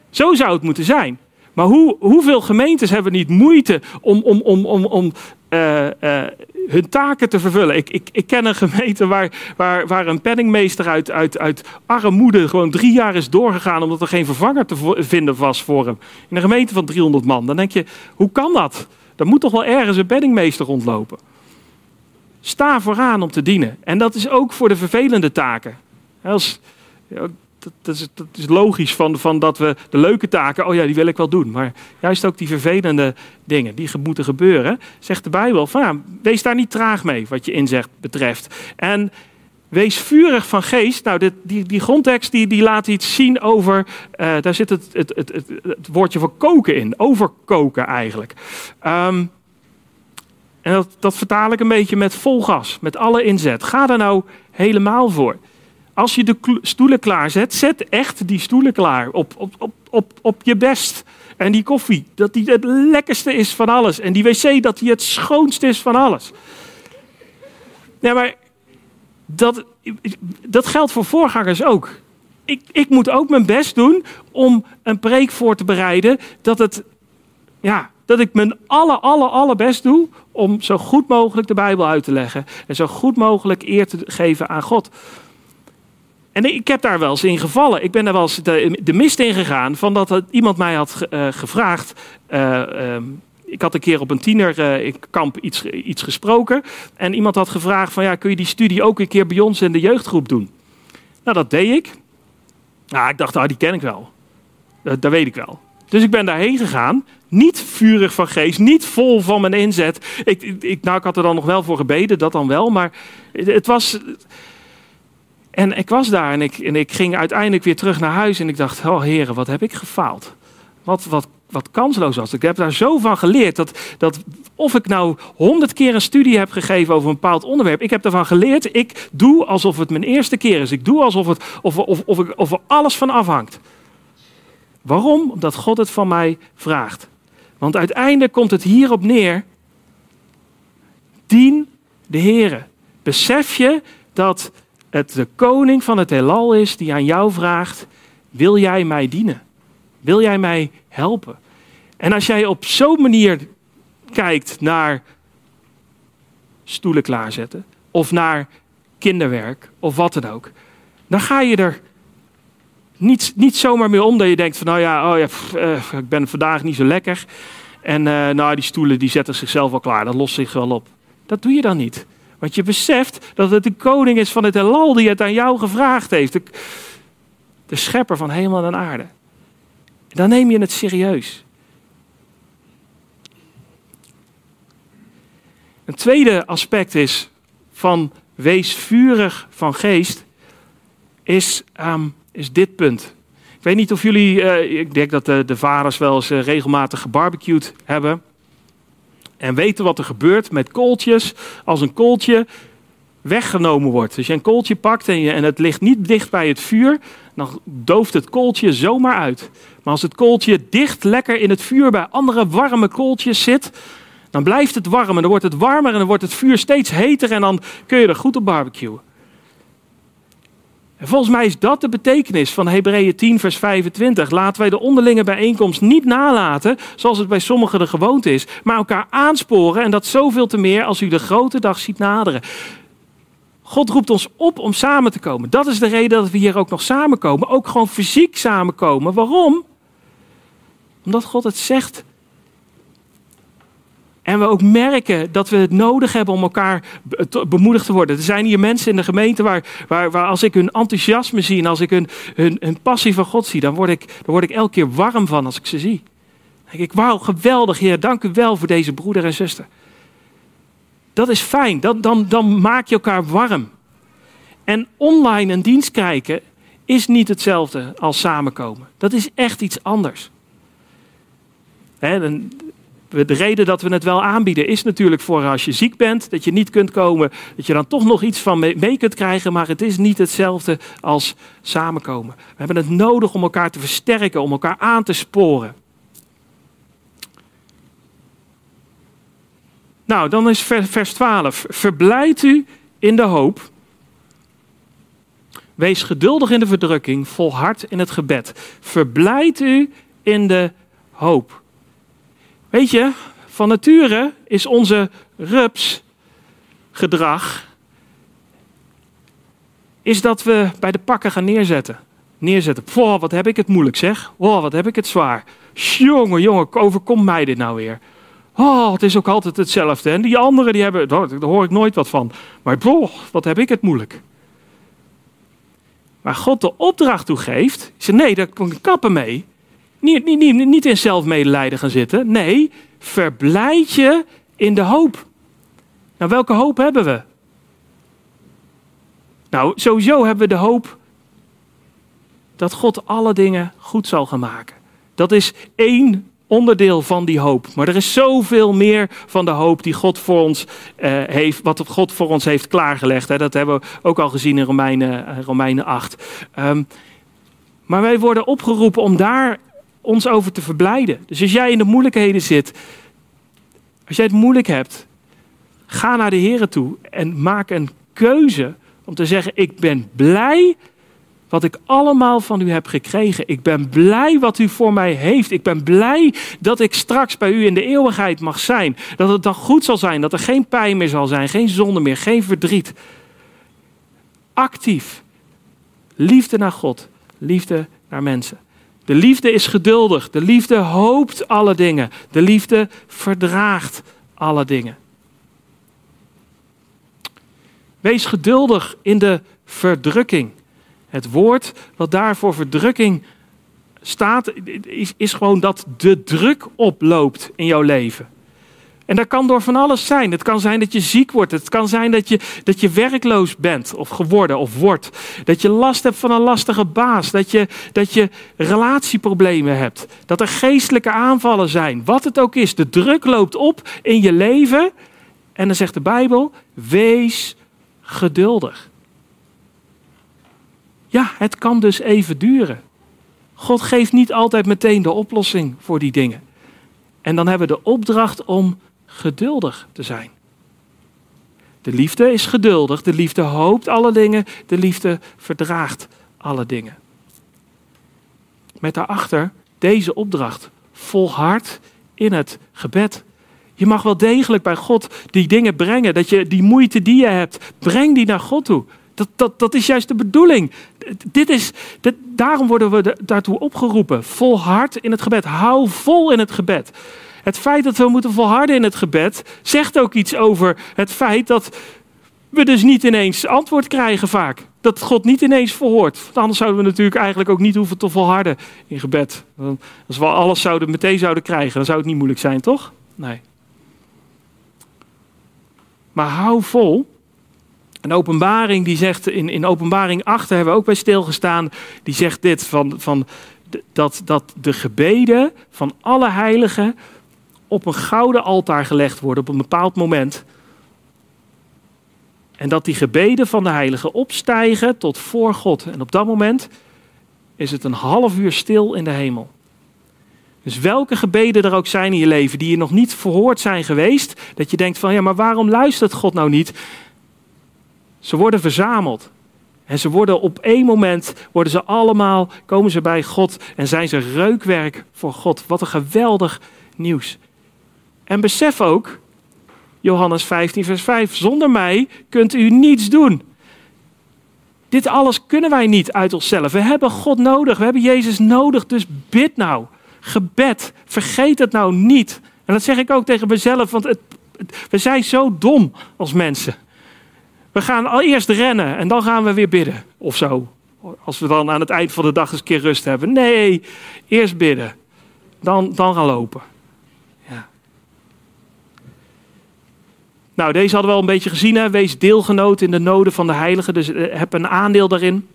Zo zou het moeten zijn. Maar hoe, hoeveel gemeentes hebben niet moeite om, om, om, om, om uh, uh, hun taken te vervullen? Ik, ik, ik ken een gemeente waar, waar, waar een penningmeester uit, uit, uit armoede gewoon drie jaar is doorgegaan omdat er geen vervanger te vinden was voor hem. In een gemeente van 300 man. Dan denk je, hoe kan dat? Er moet toch wel ergens een penningmeester rondlopen. Sta vooraan om te dienen. En dat is ook voor de vervelende taken. Dat, is, dat is logisch van, van dat we de leuke taken, oh ja, die wil ik wel doen. Maar juist ook die vervelende dingen, die moeten gebeuren, zegt de Bijbel. Van, wees daar niet traag mee wat je inzegt betreft. En wees vurig van geest. Nou, dit, die, die grondtekst die, die laat iets zien over, uh, daar zit het, het, het, het, woordje voor koken in. Overkoken eigenlijk. Um, en dat, dat vertaal ik een beetje met vol gas, met alle inzet. Ga er nou helemaal voor als je de stoelen klaarzet, zet echt die stoelen klaar op, op, op, op, op je best. En die koffie, dat die het lekkerste is van alles. En die wc, dat die het schoonste is van alles. Ja, maar dat, dat geldt voor voorgangers ook. Ik, ik moet ook mijn best doen om een preek voor te bereiden dat het, ja, dat ik mijn alle, alle, allerbest doe om zo goed mogelijk de Bijbel uit te leggen. En zo goed mogelijk eer te geven aan God. En ik heb daar wel eens in gevallen. Ik ben daar wel eens de, mist in gegaan van dat iemand mij had uh, gevraagd. Uh, ik had een keer op een tienerkamp iets, iets gesproken. En iemand had gevraagd van ja, kun je die studie ook een keer bij ons in de jeugdgroep doen? Nou, dat deed ik. Nou, ik dacht, ah, die ken ik wel. Dat, dat weet ik wel. Dus ik ben daarheen gegaan. Niet vurig van geest, niet vol van mijn inzet. Ik, ik, nou, ik had er dan nog wel voor gebeden, dat dan wel. Maar het was En ik was daar en ik, en ik ging uiteindelijk weer terug naar huis en ik dacht, oh heren, wat heb ik gefaald? Wat, wat, wat kansloos was. Ik heb daar zo van geleerd dat, dat of ik nou honderd keer een studie heb gegeven over een bepaald onderwerp, ik heb ervan geleerd, ik doe alsof het mijn eerste keer is. Ik doe alsof, het, of, of, of, ik, of er alles van afhangt. Waarom? Omdat God het van mij vraagt. Want uiteindelijk komt het hierop neer. Dien de Here. Besef je dat het de koning van het heelal is die aan jou vraagt: Wil jij mij dienen? Wil jij mij helpen? En als jij op zo'n manier kijkt naar stoelen klaarzetten, of naar kinderwerk, of wat dan ook, dan ga je er niet, niet zomaar mee om dat je denkt van nou ja, oh ja eh, ik ben vandaag niet zo lekker. En uh, nou, die stoelen die zetten zichzelf wel klaar, dat lost zich wel op. Dat doe je dan niet. Want je beseft dat het de koning is van het heelal die het aan jou gevraagd heeft. De, schepper van hemel en aarde. Dan neem je het serieus. Een tweede aspect is van wees vurig van geest, is, um, is dit punt. Ik weet niet of jullie, uh, ik denk dat de, de vaders wel eens uh, regelmatig gebarbecued hebben. En weten wat er gebeurt met kooltjes als een kooltje weggenomen wordt. Als je een kooltje pakt en, je, en het ligt niet dicht bij het vuur, dan dooft het kooltje zomaar uit. Maar als het kooltje dicht lekker in het vuur bij andere warme kooltjes zit, dan blijft het warm en dan wordt het warmer en dan wordt het vuur steeds heter en dan kun je er goed op barbecuen. En volgens mij is dat de betekenis van Hebreeën 10, vers 25. Laten wij de onderlinge bijeenkomst niet nalaten, zoals het bij sommigen de gewoonte is, maar elkaar aansporen en dat zoveel te meer als u de grote dag ziet naderen. God roept ons op om samen te komen. Dat is de reden dat we hier ook nog samenkomen. Ook gewoon fysiek samenkomen. Waarom? Omdat God het zegt en we ook merken dat we het nodig hebben om elkaar bemoedigd te worden. Er zijn hier mensen in de gemeente waar, waar, waar als ik hun enthousiasme zie als ik hun, hun, hun passie van God zie, dan word, ik, dan word ik elke keer warm van als ik ze zie. Dan denk ik, wauw, geweldig Heer, dank u wel voor deze broeder en zuster. Dat is fijn, dan, dan, dan maak je elkaar warm. En online een dienst kijken is niet hetzelfde als samenkomen. Dat is echt iets anders. He, de reden dat we het wel aanbieden is natuurlijk voor als je ziek bent, dat je niet kunt komen, dat je dan toch nog iets van mee kunt krijgen, maar het is niet hetzelfde als samenkomen. We hebben het nodig om elkaar te versterken, om elkaar aan te sporen. Nou, dan is vers 12. Verblijd u in de hoop. Wees geduldig in de verdrukking, volhard in het gebed. Verblijd u in de hoop. Weet je, van nature is onze rupsgedrag is dat we bij de pakken gaan neerzetten. Neerzetten. Wow, wat heb ik het moeilijk zeg. Wow, wat heb ik het zwaar. Jongen, jongen, overkomt mij dit nou weer. Oh, het is ook altijd hetzelfde. En die anderen, die hebben, daar hoor ik nooit wat van. Maar boh, wat heb ik het moeilijk. Maar God de opdracht toegeeft, is nee, daar kom ik kappen mee. Niet, niet, in zelfmedelijden gaan zitten. Nee, verblijd je in de hoop. Nou, welke hoop hebben we? Nou, sowieso hebben we de hoop dat God alle dingen goed zal gaan maken. Dat is één onderdeel van die hoop. Maar er is zoveel meer van de hoop die God voor ons uh, heeft, wat God voor ons heeft klaargelegd. Hè. Dat hebben we ook al gezien in Romeinen, Romeinen 8. Um, maar wij worden opgeroepen om daar ons over te verblijden. Dus als jij in de moeilijkheden zit, als jij het moeilijk hebt, ga naar de Heer toe en maak een keuze om te zeggen: Ik ben blij wat ik allemaal van u heb gekregen. Ik ben blij wat u voor mij heeft. Ik ben blij dat ik straks bij u in de eeuwigheid mag zijn. Dat het dan goed zal zijn, dat er geen pijn meer zal zijn, geen zonde meer, geen verdriet. Actief. Liefde naar God, liefde naar mensen. De liefde is geduldig. De liefde hoopt alle dingen. De liefde verdraagt alle dingen. Wees geduldig in de verdrukking. Het woord wat daar voor verdrukking staat, is, is gewoon dat de druk oploopt in jouw leven. En dat kan door van alles zijn. Het kan zijn dat je ziek wordt. Het kan zijn dat je, dat je werkloos bent of geworden of wordt. Dat je last hebt van een lastige baas. Dat je, dat je relatieproblemen hebt. Dat er geestelijke aanvallen zijn. Wat het ook is. De druk loopt op in je leven. En dan zegt de Bijbel: wees geduldig. Ja, het kan dus even duren. God geeft niet altijd meteen de oplossing voor die dingen. En dan hebben we de opdracht om geduldig te zijn. De liefde is geduldig, de liefde hoopt alle dingen, de liefde verdraagt alle dingen. Met daarachter deze opdracht: volhard in het gebed. Je mag wel degelijk bij God die dingen brengen, dat je die moeite die je hebt, breng die naar God toe. Dat, dat, dat is juist de bedoeling. Dit is, daarom worden we daartoe opgeroepen. Volhard in het gebed. Hou vol in het gebed. Het feit dat we moeten volharden in het gebed zegt ook iets over het feit dat we dus niet ineens antwoord krijgen vaak. Dat God niet ineens verhoort. Want anders zouden we natuurlijk eigenlijk ook niet hoeven te volharden in gebed. Als we alles zouden, meteen zouden krijgen, dan zou het niet moeilijk zijn, toch? Nee. Maar hou vol. Een openbaring die zegt, in, in openbaring 8 hebben we ook bij stilgestaan, die zegt dit, van, van, dat, dat de gebeden van alle heiligen op een gouden altaar gelegd worden op een bepaald moment. En dat die gebeden van de heiligen opstijgen tot voor God. En op dat moment is het een half uur stil in de hemel. Dus welke gebeden er ook zijn in je leven die je nog niet verhoord zijn geweest, dat je denkt van ja, maar waarom luistert God nou niet? Ze worden verzameld. En ze worden op één moment, worden ze allemaal, komen ze bij God en zijn ze reukwerk voor God. Wat een geweldig nieuws. En besef ook, Johannes 15, vers 5, zonder mij kunt u niets doen. Dit alles kunnen wij niet uit onszelf. We hebben God nodig, we hebben Jezus nodig, dus bid nou. Gebed, vergeet het nou niet. En dat zeg ik ook tegen mezelf, want we zijn zo dom als mensen. We gaan al eerst rennen en dan gaan we weer bidden of zo. Als we dan aan het eind van de dag eens een keer rust hebben. Nee, eerst bidden. Dan, dan gaan lopen. Nou, deze hadden we al een beetje gezien. Hè? Wees deelgenoot in de noden van de heiligen. Dus eh, heb een aandeel daarin.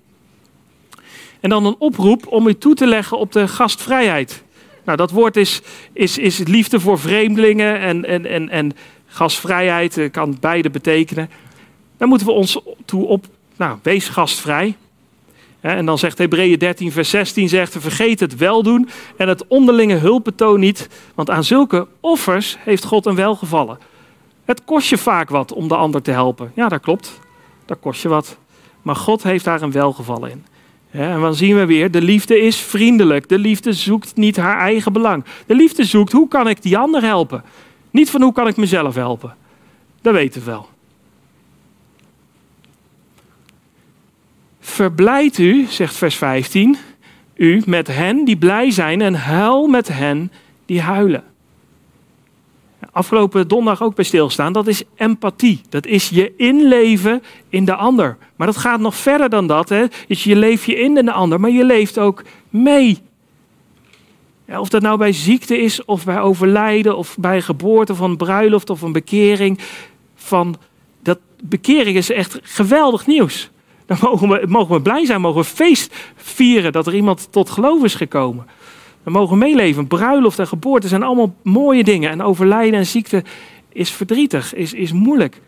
En dan een oproep om u toe te leggen op de gastvrijheid. Nou, dat woord is, is, is liefde voor vreemdelingen en, en, en, en gastvrijheid eh, kan beide betekenen. Dan moeten we ons toe op, nou, wees gastvrij. En dan zegt Hebreeën 13, vers 16, zegt, vergeet het weldoen en het onderlinge hulpbetoon niet, want aan zulke offers heeft God een welgevallen. Het kost je vaak wat om de ander te helpen. Ja, dat klopt. Dat kost je wat. Maar God heeft daar een welgevallen in. en dan zien we weer, de liefde is vriendelijk. De liefde zoekt niet haar eigen belang. De liefde zoekt, hoe kan ik die ander helpen? Niet van hoe kan ik mezelf helpen. Dat weten we wel. Verblijd u, zegt vers 15, u met hen die blij zijn en huil met hen die huilen. Afgelopen donderdag ook bij stilstaan, dat is empathie. Dat is je inleven in de ander. Maar dat gaat nog verder dan dat. Hè? Dus je leeft je in in de ander, maar je leeft ook mee. Ja, of dat nou bij ziekte is, of bij overlijden, of bij geboorte van bruiloft of een bekering. Van, dat, bekering is echt geweldig nieuws. Dan mogen we, mogen we blij zijn, mogen we feest vieren dat er iemand tot geloof is gekomen. We mogen meeleven. Bruiloft en geboorte zijn allemaal mooie dingen. En overlijden en ziekte is verdrietig, is, is moeilijk.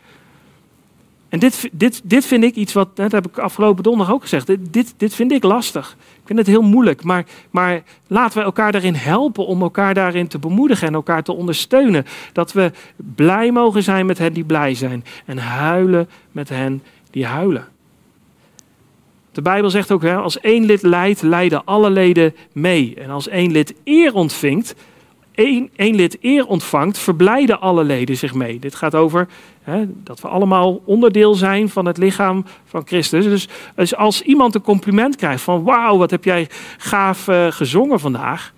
En dit, dit, dit vind ik iets wat, dat heb ik afgelopen donderdag ook gezegd, dit, dit vind ik lastig. Ik vind het heel moeilijk, maar, maar laten we elkaar daarin helpen om elkaar daarin te bemoedigen en elkaar te ondersteunen. Dat we blij mogen zijn met hen die blij zijn en huilen met hen die huilen. De Bijbel zegt ook, hè, als één lid lijdt, lijden alle leden mee. En als één lid eer ontvingt, één, één lid eer ontvangt, verblijden alle leden zich mee. Dit gaat over hè, dat we allemaal onderdeel zijn van het lichaam van Christus. Dus, dus als iemand een compliment krijgt van wauw, wat heb jij gaaf uh, gezongen vandaag.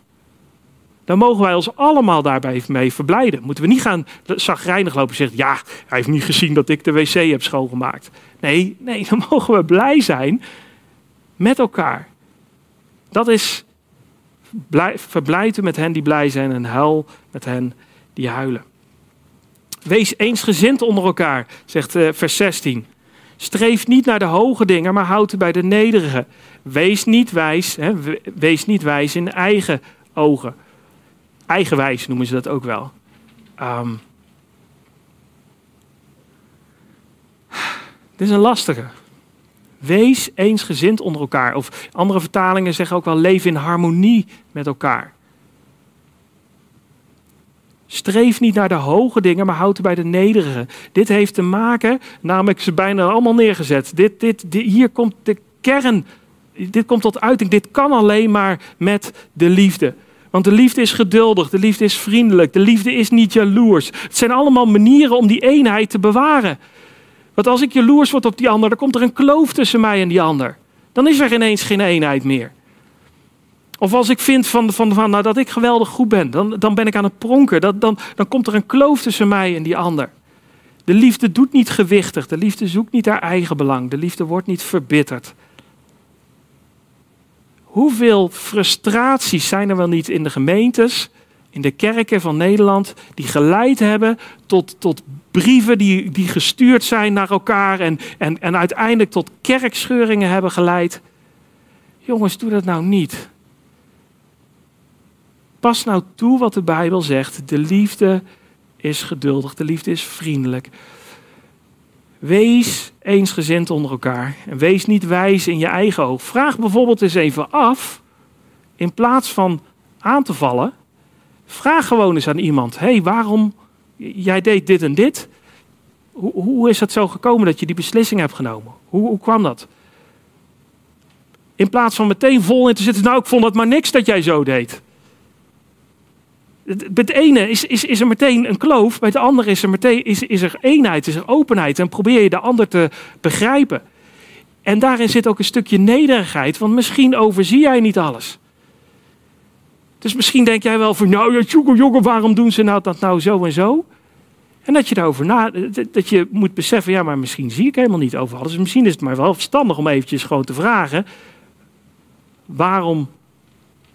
Dan mogen wij ons allemaal daarbij mee verblijden. Moeten we niet gaan zagrijnig lopen en zeggen, ja, hij heeft niet gezien dat ik de wc heb schoongemaakt. Nee, nee, dan mogen we blij zijn met elkaar. Dat is blij, met hen die blij zijn en huil met hen die huilen. Wees eensgezind onder elkaar, zegt uh, vers 16. Streef niet naar de hoge dingen, maar houd bij de nederige. Wees niet wijs, hè, wees niet wijs in eigen ogen. Eigenwijs noemen ze dat ook wel. Um, dit is een lastige. Wees eensgezind onder elkaar. Of andere vertalingen zeggen ook wel: leef in harmonie met elkaar. Streef niet naar de hoge dingen, maar houd bij de nederige. Dit heeft te maken, namelijk ze bijna allemaal neergezet. Dit, dit, hier komt de kern, dit komt tot uiting. Dit kan alleen maar met de liefde. Want de liefde is geduldig, de liefde is vriendelijk, de liefde is niet jaloers. Het zijn allemaal manieren om die eenheid te bewaren. Want als ik jaloers word op die ander, dan komt er een kloof tussen mij en die ander. Dan is er ineens geen eenheid meer. Of als ik vind van, van, van, nou, dat ik geweldig goed ben, dan, dan ben ik aan het pronken. Dat, dan, dan komt er een kloof tussen mij en die ander. De liefde doet niet gewichtig. De liefde zoekt niet haar eigen belang. De liefde wordt niet verbitterd. Hoeveel frustraties zijn er wel niet in de gemeentes, in de kerken van Nederland, die geleid hebben tot, tot brieven die, die gestuurd zijn naar elkaar en, en, en uiteindelijk tot kerkscheuringen hebben geleid. Jongens, doe dat nou niet. Pas nou toe wat de Bijbel zegt. De liefde is geduldig, de liefde is vriendelijk. Wees eensgezind onder elkaar en wees niet wijs in je eigen oog. Vraag bijvoorbeeld eens even af, in plaats van aan te vallen, vraag gewoon eens aan iemand: hé, hey, waarom jij deed dit en dit? Hoe, hoe, is het zo gekomen dat je die beslissing hebt genomen? Hoe, hoe kwam dat? In plaats van meteen vol in te zitten, nou, ik vond het maar niks dat jij zo deed. Bij het ene is, is, is er meteen een kloof, bij het andere is er, meteen, is, is er eenheid, is er openheid. En probeer je de ander te begrijpen. En daarin zit ook een stukje nederigheid, want misschien overzie jij niet alles. Dus misschien denk jij wel van, nou jongen, jongen, waarom doen ze nou dat nou zo en zo? En dat je daarover na, dat je moet beseffen, ja, maar misschien zie ik helemaal niet over alles. Misschien is het maar wel verstandig om eventjes gewoon te vragen, waarom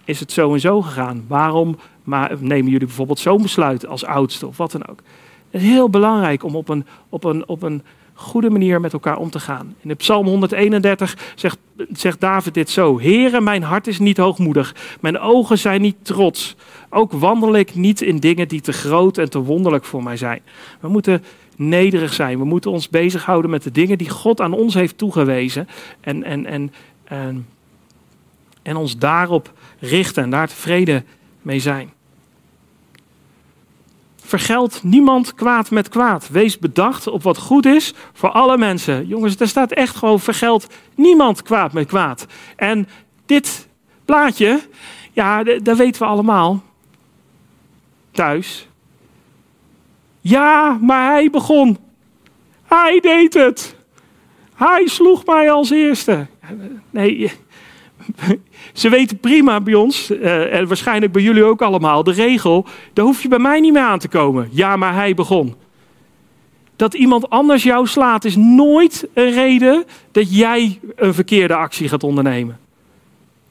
is het zo en zo gegaan? Waarom maar nemen jullie bijvoorbeeld zo'n besluit als oudste of wat dan ook? Het is heel belangrijk om op een, op een, op een goede manier met elkaar om te gaan. In de Psalm 131 zegt, zegt David dit zo: Heere, mijn hart is niet hoogmoedig, mijn ogen zijn niet trots. Ook wandel ik niet in dingen die te groot en te wonderlijk voor mij zijn. We moeten nederig zijn. We moeten ons bezighouden met de dingen die God aan ons heeft toegewezen. En, en, en, en, en ons daarop richten en daar tevreden mee zijn. Vergeld niemand kwaad met kwaad. Wees bedacht op wat goed is voor alle mensen. Jongens, er staat echt gewoon vergeld niemand kwaad met kwaad. En dit plaatje, ja, dat weten we allemaal. Thuis. Ja, maar hij begon. Hij deed het. Hij sloeg mij als eerste. Nee, ze weten prima bij ons, uh, en waarschijnlijk bij jullie ook allemaal, de regel, daar hoef je bij mij niet meer aan te komen. Ja, maar hij begon. Dat iemand anders jou slaat is nooit een reden dat jij een verkeerde actie gaat ondernemen.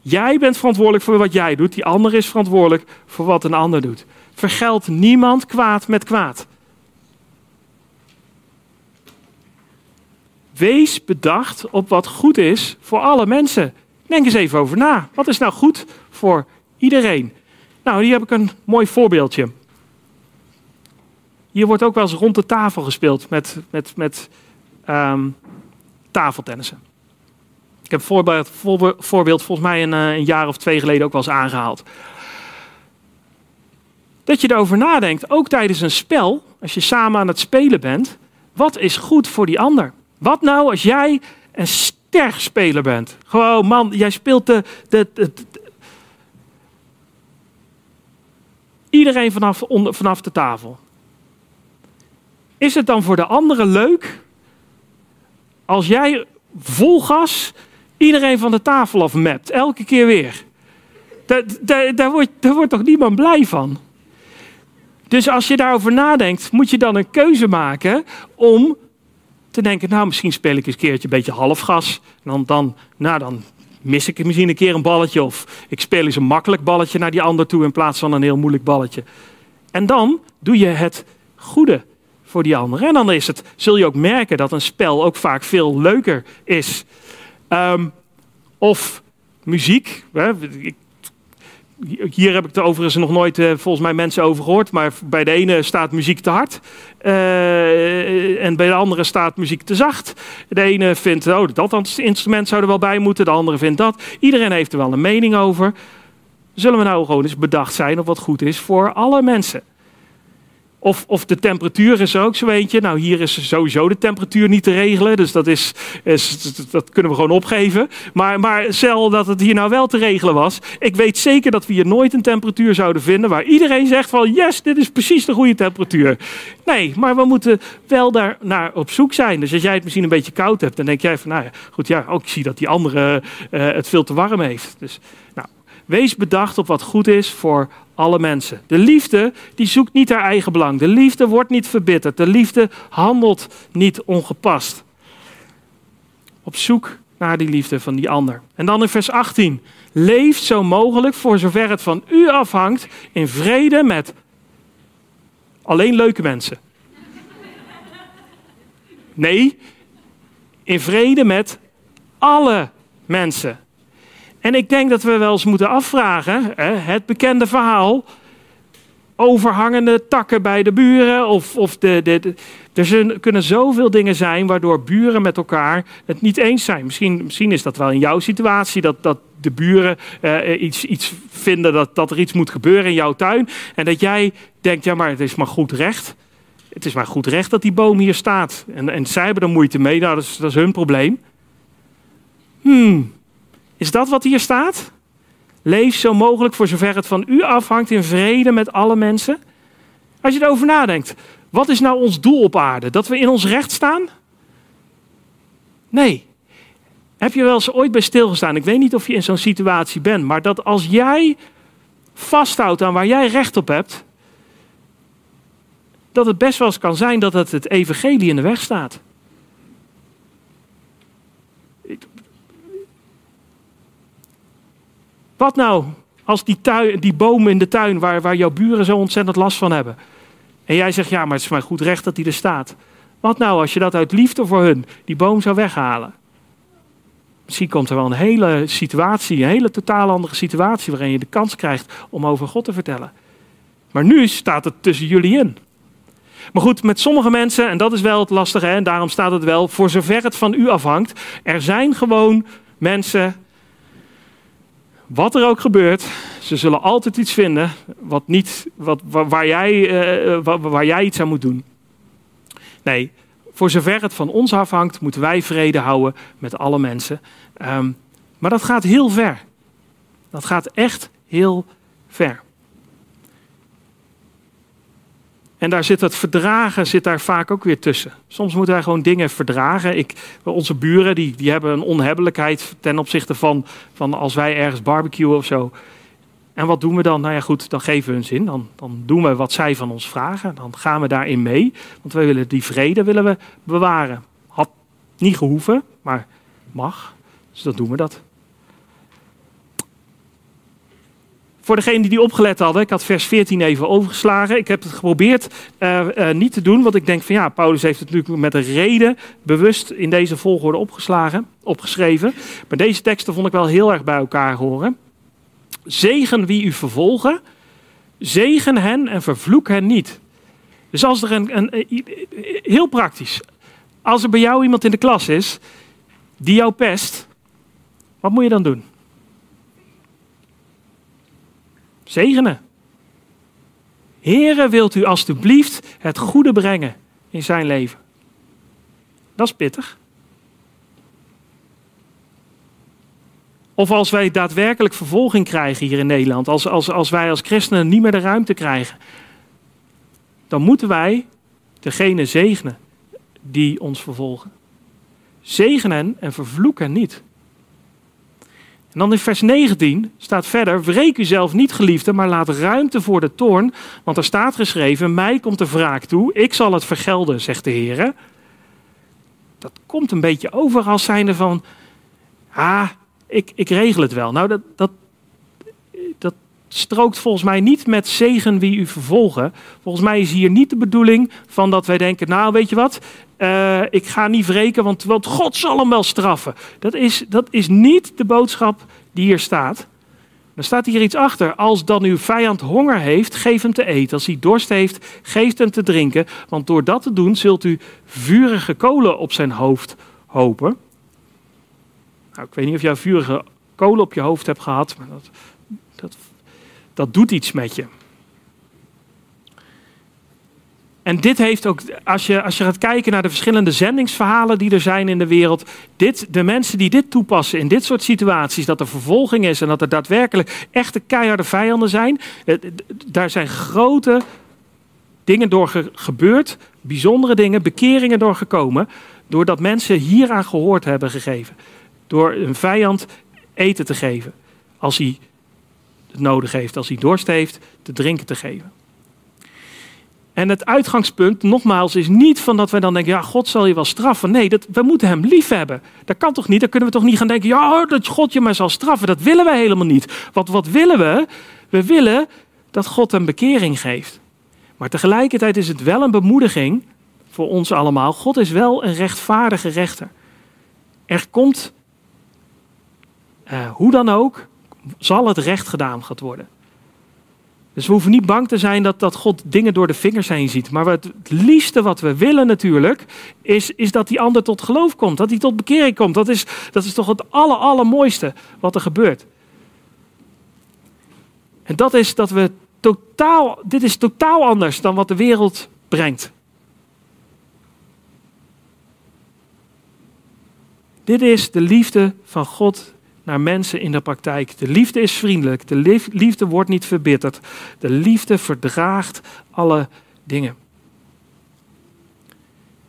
Jij bent verantwoordelijk voor wat jij doet, die ander is verantwoordelijk voor wat een ander doet. Vergeld niemand kwaad met kwaad. Wees bedacht op wat goed is voor alle mensen. Denk eens even over na. Wat is nou goed voor iedereen? Nou, hier heb ik een mooi voorbeeldje. Hier wordt ook wel eens rond de tafel gespeeld met, met, met um, tafeltennissen. Ik heb voorbeeld, voorbeeld volgens mij een, eh, een, jaar of twee geleden ook wel eens aangehaald. Dat je erover nadenkt, ook tijdens een spel, als je samen aan het spelen bent, wat is goed voor die ander? Wat nou als jij een speler bent. Gewoon, man, jij speelt de, de, de, iedereen vanaf, onder, vanaf de tafel. Is het dan voor de anderen leuk als jij vol gas iedereen van de tafel afmept, elke keer weer? Daar, daar, wordt, daar wordt toch niemand blij van? Dus als je daarover nadenkt, moet je dan een keuze maken om te denken, nou misschien speel ik eens een keertje een beetje halfgas. Dan, dan, nou, dan mis ik misschien een keer een balletje. Of ik speel eens een makkelijk balletje naar die ander toe in plaats van een heel moeilijk balletje. En dan doe je het goede voor die anderen. En dan is het, zul je ook merken dat een spel ook vaak veel leuker is. Ehm, of muziek. Hè. Hier heb ik er overigens nog nooit uh, volgens mij mensen over gehoord. Maar bij de ene staat muziek te hard. Uh, en bij de andere staat muziek te zacht. De ene vindt, oh, dat instrument zou er wel bij moeten. De andere vindt dat. Iedereen heeft er wel een mening over. Zullen we nou gewoon eens bedacht zijn op wat goed is voor alle mensen? Of, of de temperatuur is er ook zo eentje. Nou, hier is sowieso de temperatuur niet te regelen. Dus dat, is, dat kunnen we gewoon opgeven. Maar, maar stel dat het hier nou wel te regelen was. Ik weet zeker dat we hier nooit een temperatuur zouden vinden. waar iedereen zegt van yes, dit is precies de goede temperatuur. Nee, maar we moeten wel daar naar op zoek zijn. Dus als jij het misschien een beetje koud hebt. dan denk jij van nou ja, goed ja, ook zie dat die andere uh, het veel te warm heeft. Dus wees bedacht op wat goed is voor alle mensen. De liefde die zoekt niet haar eigen belang. De liefde wordt niet verbitterd. De liefde handelt niet ongepast. Op zoek naar die liefde van die ander. En dan in vers 18. Leef zo mogelijk, voor zover het van u afhangt, in vrede met alleen leuke mensen. Nee, in vrede met alle mensen. En ik denk dat we wel eens moeten afvragen, hè, het bekende verhaal, overhangende takken bij de buren. Of, of de, er kunnen zoveel dingen zijn waardoor buren met elkaar het niet eens zijn. Misschien, misschien is dat wel in jouw situatie, dat, dat de buren eh, iets, iets vinden dat, dat er iets moet gebeuren in jouw tuin. En dat jij denkt, ja maar het is maar goed recht. Het is maar goed recht dat die boom hier staat. En, en zij hebben er moeite mee, nou, dat, is, dat is hun probleem. Hmm, is dat wat hier staat? Leef zo mogelijk voor zover het van u afhangt in vrede met alle mensen. Als je erover nadenkt, wat is nou ons doel op aarde? Dat we in ons recht staan? Nee. Heb je wel eens ooit bij stilgestaan? Ik weet niet of je in zo'n situatie bent, maar dat als jij vasthoudt aan waar jij recht op hebt, dat het best wel eens kan zijn dat het het evangelie in de weg staat. Wat nou als die, tuin, die bomen in de tuin waar, waar jouw buren zo ontzettend last van hebben. En jij zegt, ja, maar het is maar goed recht dat die er staat. Wat nou als je dat uit liefde voor hun, die boom zou weghalen? Misschien komt er wel een hele situatie, een hele totaal andere situatie waarin je de kans krijgt om over God te vertellen. Maar nu staat het tussen jullie in. Maar goed, met sommige mensen, en dat is wel het lastige, en daarom staat het wel, voor zover het van u afhangt, er zijn gewoon mensen wat er ook gebeurt, ze zullen altijd iets vinden wat niet, wat, waar, jij, uh, waar, waar, jij iets aan moet doen. Nee, voor zover het van ons afhangt, moeten wij vrede houden met alle mensen. Um, maar dat gaat heel ver. Dat gaat echt heel ver. En daar zit het verdragen zit daar vaak ook weer tussen. Soms moeten wij gewoon dingen verdragen. Ik, onze buren die, die hebben een onhebbelijkheid ten opzichte van, van als wij ergens barbecuen of zo. En wat doen we dan? Nou ja, goed, dan geven we hun zin. Dan, dan doen we wat zij van ons vragen. Dan gaan we daarin mee. Want wij willen die vrede willen we bewaren. Had niet gehoeven, maar mag. Dus dan doen we dat. Voor degenen die opgelet hadden, ik had vers 14 even overgeslagen. Ik heb het geprobeerd uh, uh, niet te doen, want ik denk van ja, Paulus heeft het natuurlijk met een reden bewust in deze volgorde opgeslagen, opgeschreven. Maar deze teksten vond ik wel heel erg bij elkaar horen. Zegen wie u vervolgen, zegen hen en vervloek hen niet. Dus als er een, een, heel praktisch, als er bij jou iemand in de klas is die jou pest, wat moet je dan doen? Zegenen. Here, wilt u alstublieft het goede brengen in zijn leven? Dat is pittig. Of als wij daadwerkelijk vervolging krijgen hier in Nederland, als, als, als wij als christenen niet meer de ruimte krijgen, dan moeten wij degene zegenen die ons vervolgen. Zegenen en vervloeken niet. En dan in vers 19 staat verder: Wreek u zelf niet, geliefde, maar laat ruimte voor de toorn. Want er staat geschreven: Mij komt de wraak toe, ik zal het vergelden, zegt de Heer. Dat komt een beetje over als zijnde van: Ah, ik, ik regel het wel. Nou, dat, dat, dat, strookt volgens mij niet met zegen wie u vervolgen. Volgens mij is hier niet de bedoeling van dat wij denken, nou weet je wat, uh, ik ga niet wreken, want, God zal hem wel straffen. Dat is, dat is niet de boodschap die hier staat. Er staat hier iets achter. Als dan uw vijand honger heeft, geef hem te eten. Als hij dorst heeft, geef hem te drinken. Want door dat te doen zult u vurige kolen op zijn hoofd hopen. Nou, ik weet niet of jij vurige kolen op je hoofd hebt gehad, maar dat, dat, dat doet iets met je. En dit heeft ook, als je, als je gaat kijken naar de verschillende zendingsverhalen die er zijn in de wereld, dit, de mensen die dit toepassen in dit soort situaties, dat er vervolging is en dat er daadwerkelijk echte keiharde vijanden zijn, eh, daar zijn grote dingen door gebeurd, bijzondere dingen, bekeringen door gekomen, doordat mensen hieraan gehoord hebben gegeven. Door een vijand eten te geven, als hij het nodig heeft, als hij dorst heeft, te drinken te geven. En het uitgangspunt, nogmaals, is niet van dat wij dan denken, ja, God zal je wel straffen. Nee, dat, we moeten hem lief hebben. Dat kan toch niet? Dan kunnen we toch niet gaan denken, ja, dat God je maar zal straffen. Dat willen we helemaal niet. Wat, wat willen we? We willen dat God een bekering geeft. Maar tegelijkertijd is het wel een bemoediging voor ons allemaal. God is wel een rechtvaardige rechter. Er komt, uh, hoe dan ook, zal het recht gedaan gaat worden. Dus we hoeven niet bang te zijn dat, dat God dingen door de vingers heen ziet. Maar het, het liefste wat we willen natuurlijk, is, is dat die ander tot geloof komt. Dat hij tot bekering komt. Dat is, dat is toch het aller, allermooiste wat er gebeurt. En dat is dat we totaal, dit is totaal anders dan wat de wereld brengt. Dit is de liefde van God naar mensen in de praktijk. De liefde is vriendelijk. De liefde wordt niet verbitterd. De liefde verdraagt alle dingen.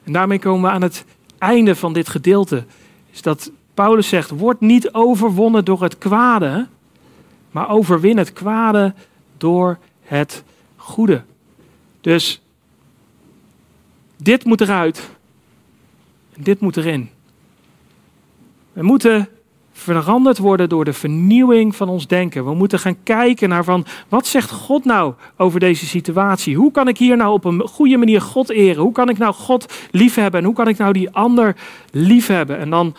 En daarmee komen we aan het einde van dit gedeelte. Is dat Paulus zegt: Word niet overwonnen door het kwade, maar overwin het kwade door het goede. Dus dit moet eruit. En dit moet erin. We moeten veranderd worden door de vernieuwing van ons denken. We moeten gaan kijken naar van, wat zegt God nou over deze situatie? Hoe kan ik hier nou op een goede manier God eren? Hoe kan ik nou God liefhebben? En hoe kan ik nou die ander liefhebben? En dan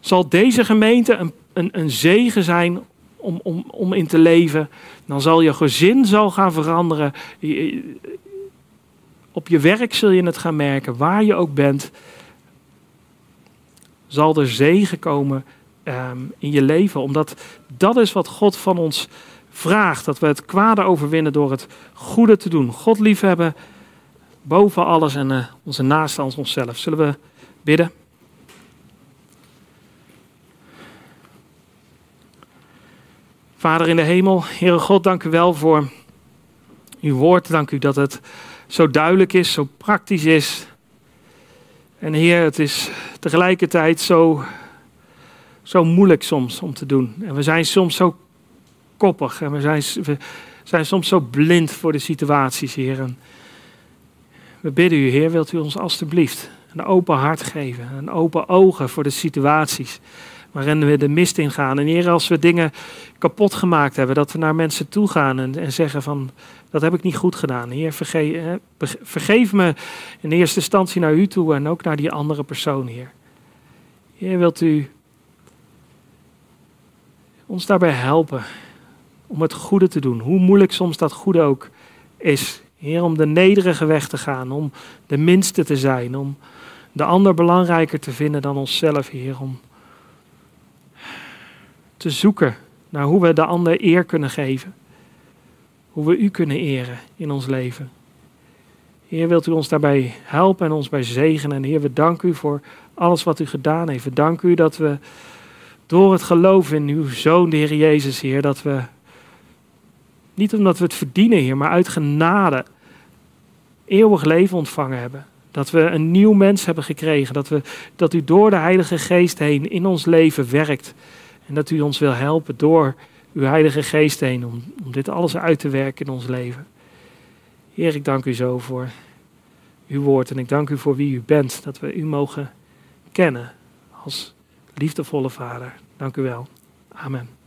zal deze gemeente een, een, een zegen zijn om, om, om in te leven. Dan zal je gezin zal gaan veranderen. Op je werk zul je het gaan merken, waar je ook bent zal er zegen komen ehm, in je leven. Omdat dat is wat God van ons vraagt. Dat we het kwade overwinnen door het goede te doen. God liefhebben boven alles en uh, onze naasten onszelf. Zullen we bidden? Vader in de hemel, Heere God, dank u wel voor uw woord. Dank u dat het zo duidelijk is, zo praktisch is. En Heer, het is tegelijkertijd zo, zo moeilijk soms om te doen. En we zijn soms zo koppig en we zijn, we zijn soms zo blind voor de situaties, Heer. En we bidden u, Heer, wilt u ons alstublieft een open hart geven, een open ogen voor de situaties waarin we de mist ingaan. En Heer, als we dingen kapot gemaakt hebben, dat we naar mensen toe gaan en, en zeggen van, dat heb ik niet goed gedaan. Heer, vergeef, vergeef me in eerste instantie naar u toe en ook naar die andere persoon, Heer. Heer, wilt u ons daarbij helpen om het goede te doen, hoe moeilijk soms dat goede ook is. Heer, om de nederige weg te gaan, om de minste te zijn, om de ander belangrijker te vinden dan onszelf, Heer. Om te zoeken naar hoe we de ander eer kunnen geven. Hoe we u kunnen eren in ons leven. Heer, wilt u ons daarbij helpen en ons bij zegenen. En Heer, we danken u voor alles wat u gedaan heeft. We danken u dat we door het geloof in uw Zoon, de Heer Jezus, Heer, dat we, niet omdat we het verdienen, Heer, maar uit genade eeuwig leven ontvangen hebben. Dat we een nieuw mens hebben gekregen. Dat, we, dat u door de Heilige Geest heen in ons leven werkt. En dat u ons wil helpen door uw Heilige Geest heen om, om dit alles uit te werken in ons leven. Heer, ik dank u zo voor uw woord en ik dank u voor wie u bent, dat we u mogen kennen als liefdevolle Vader. Dank u wel. Amen.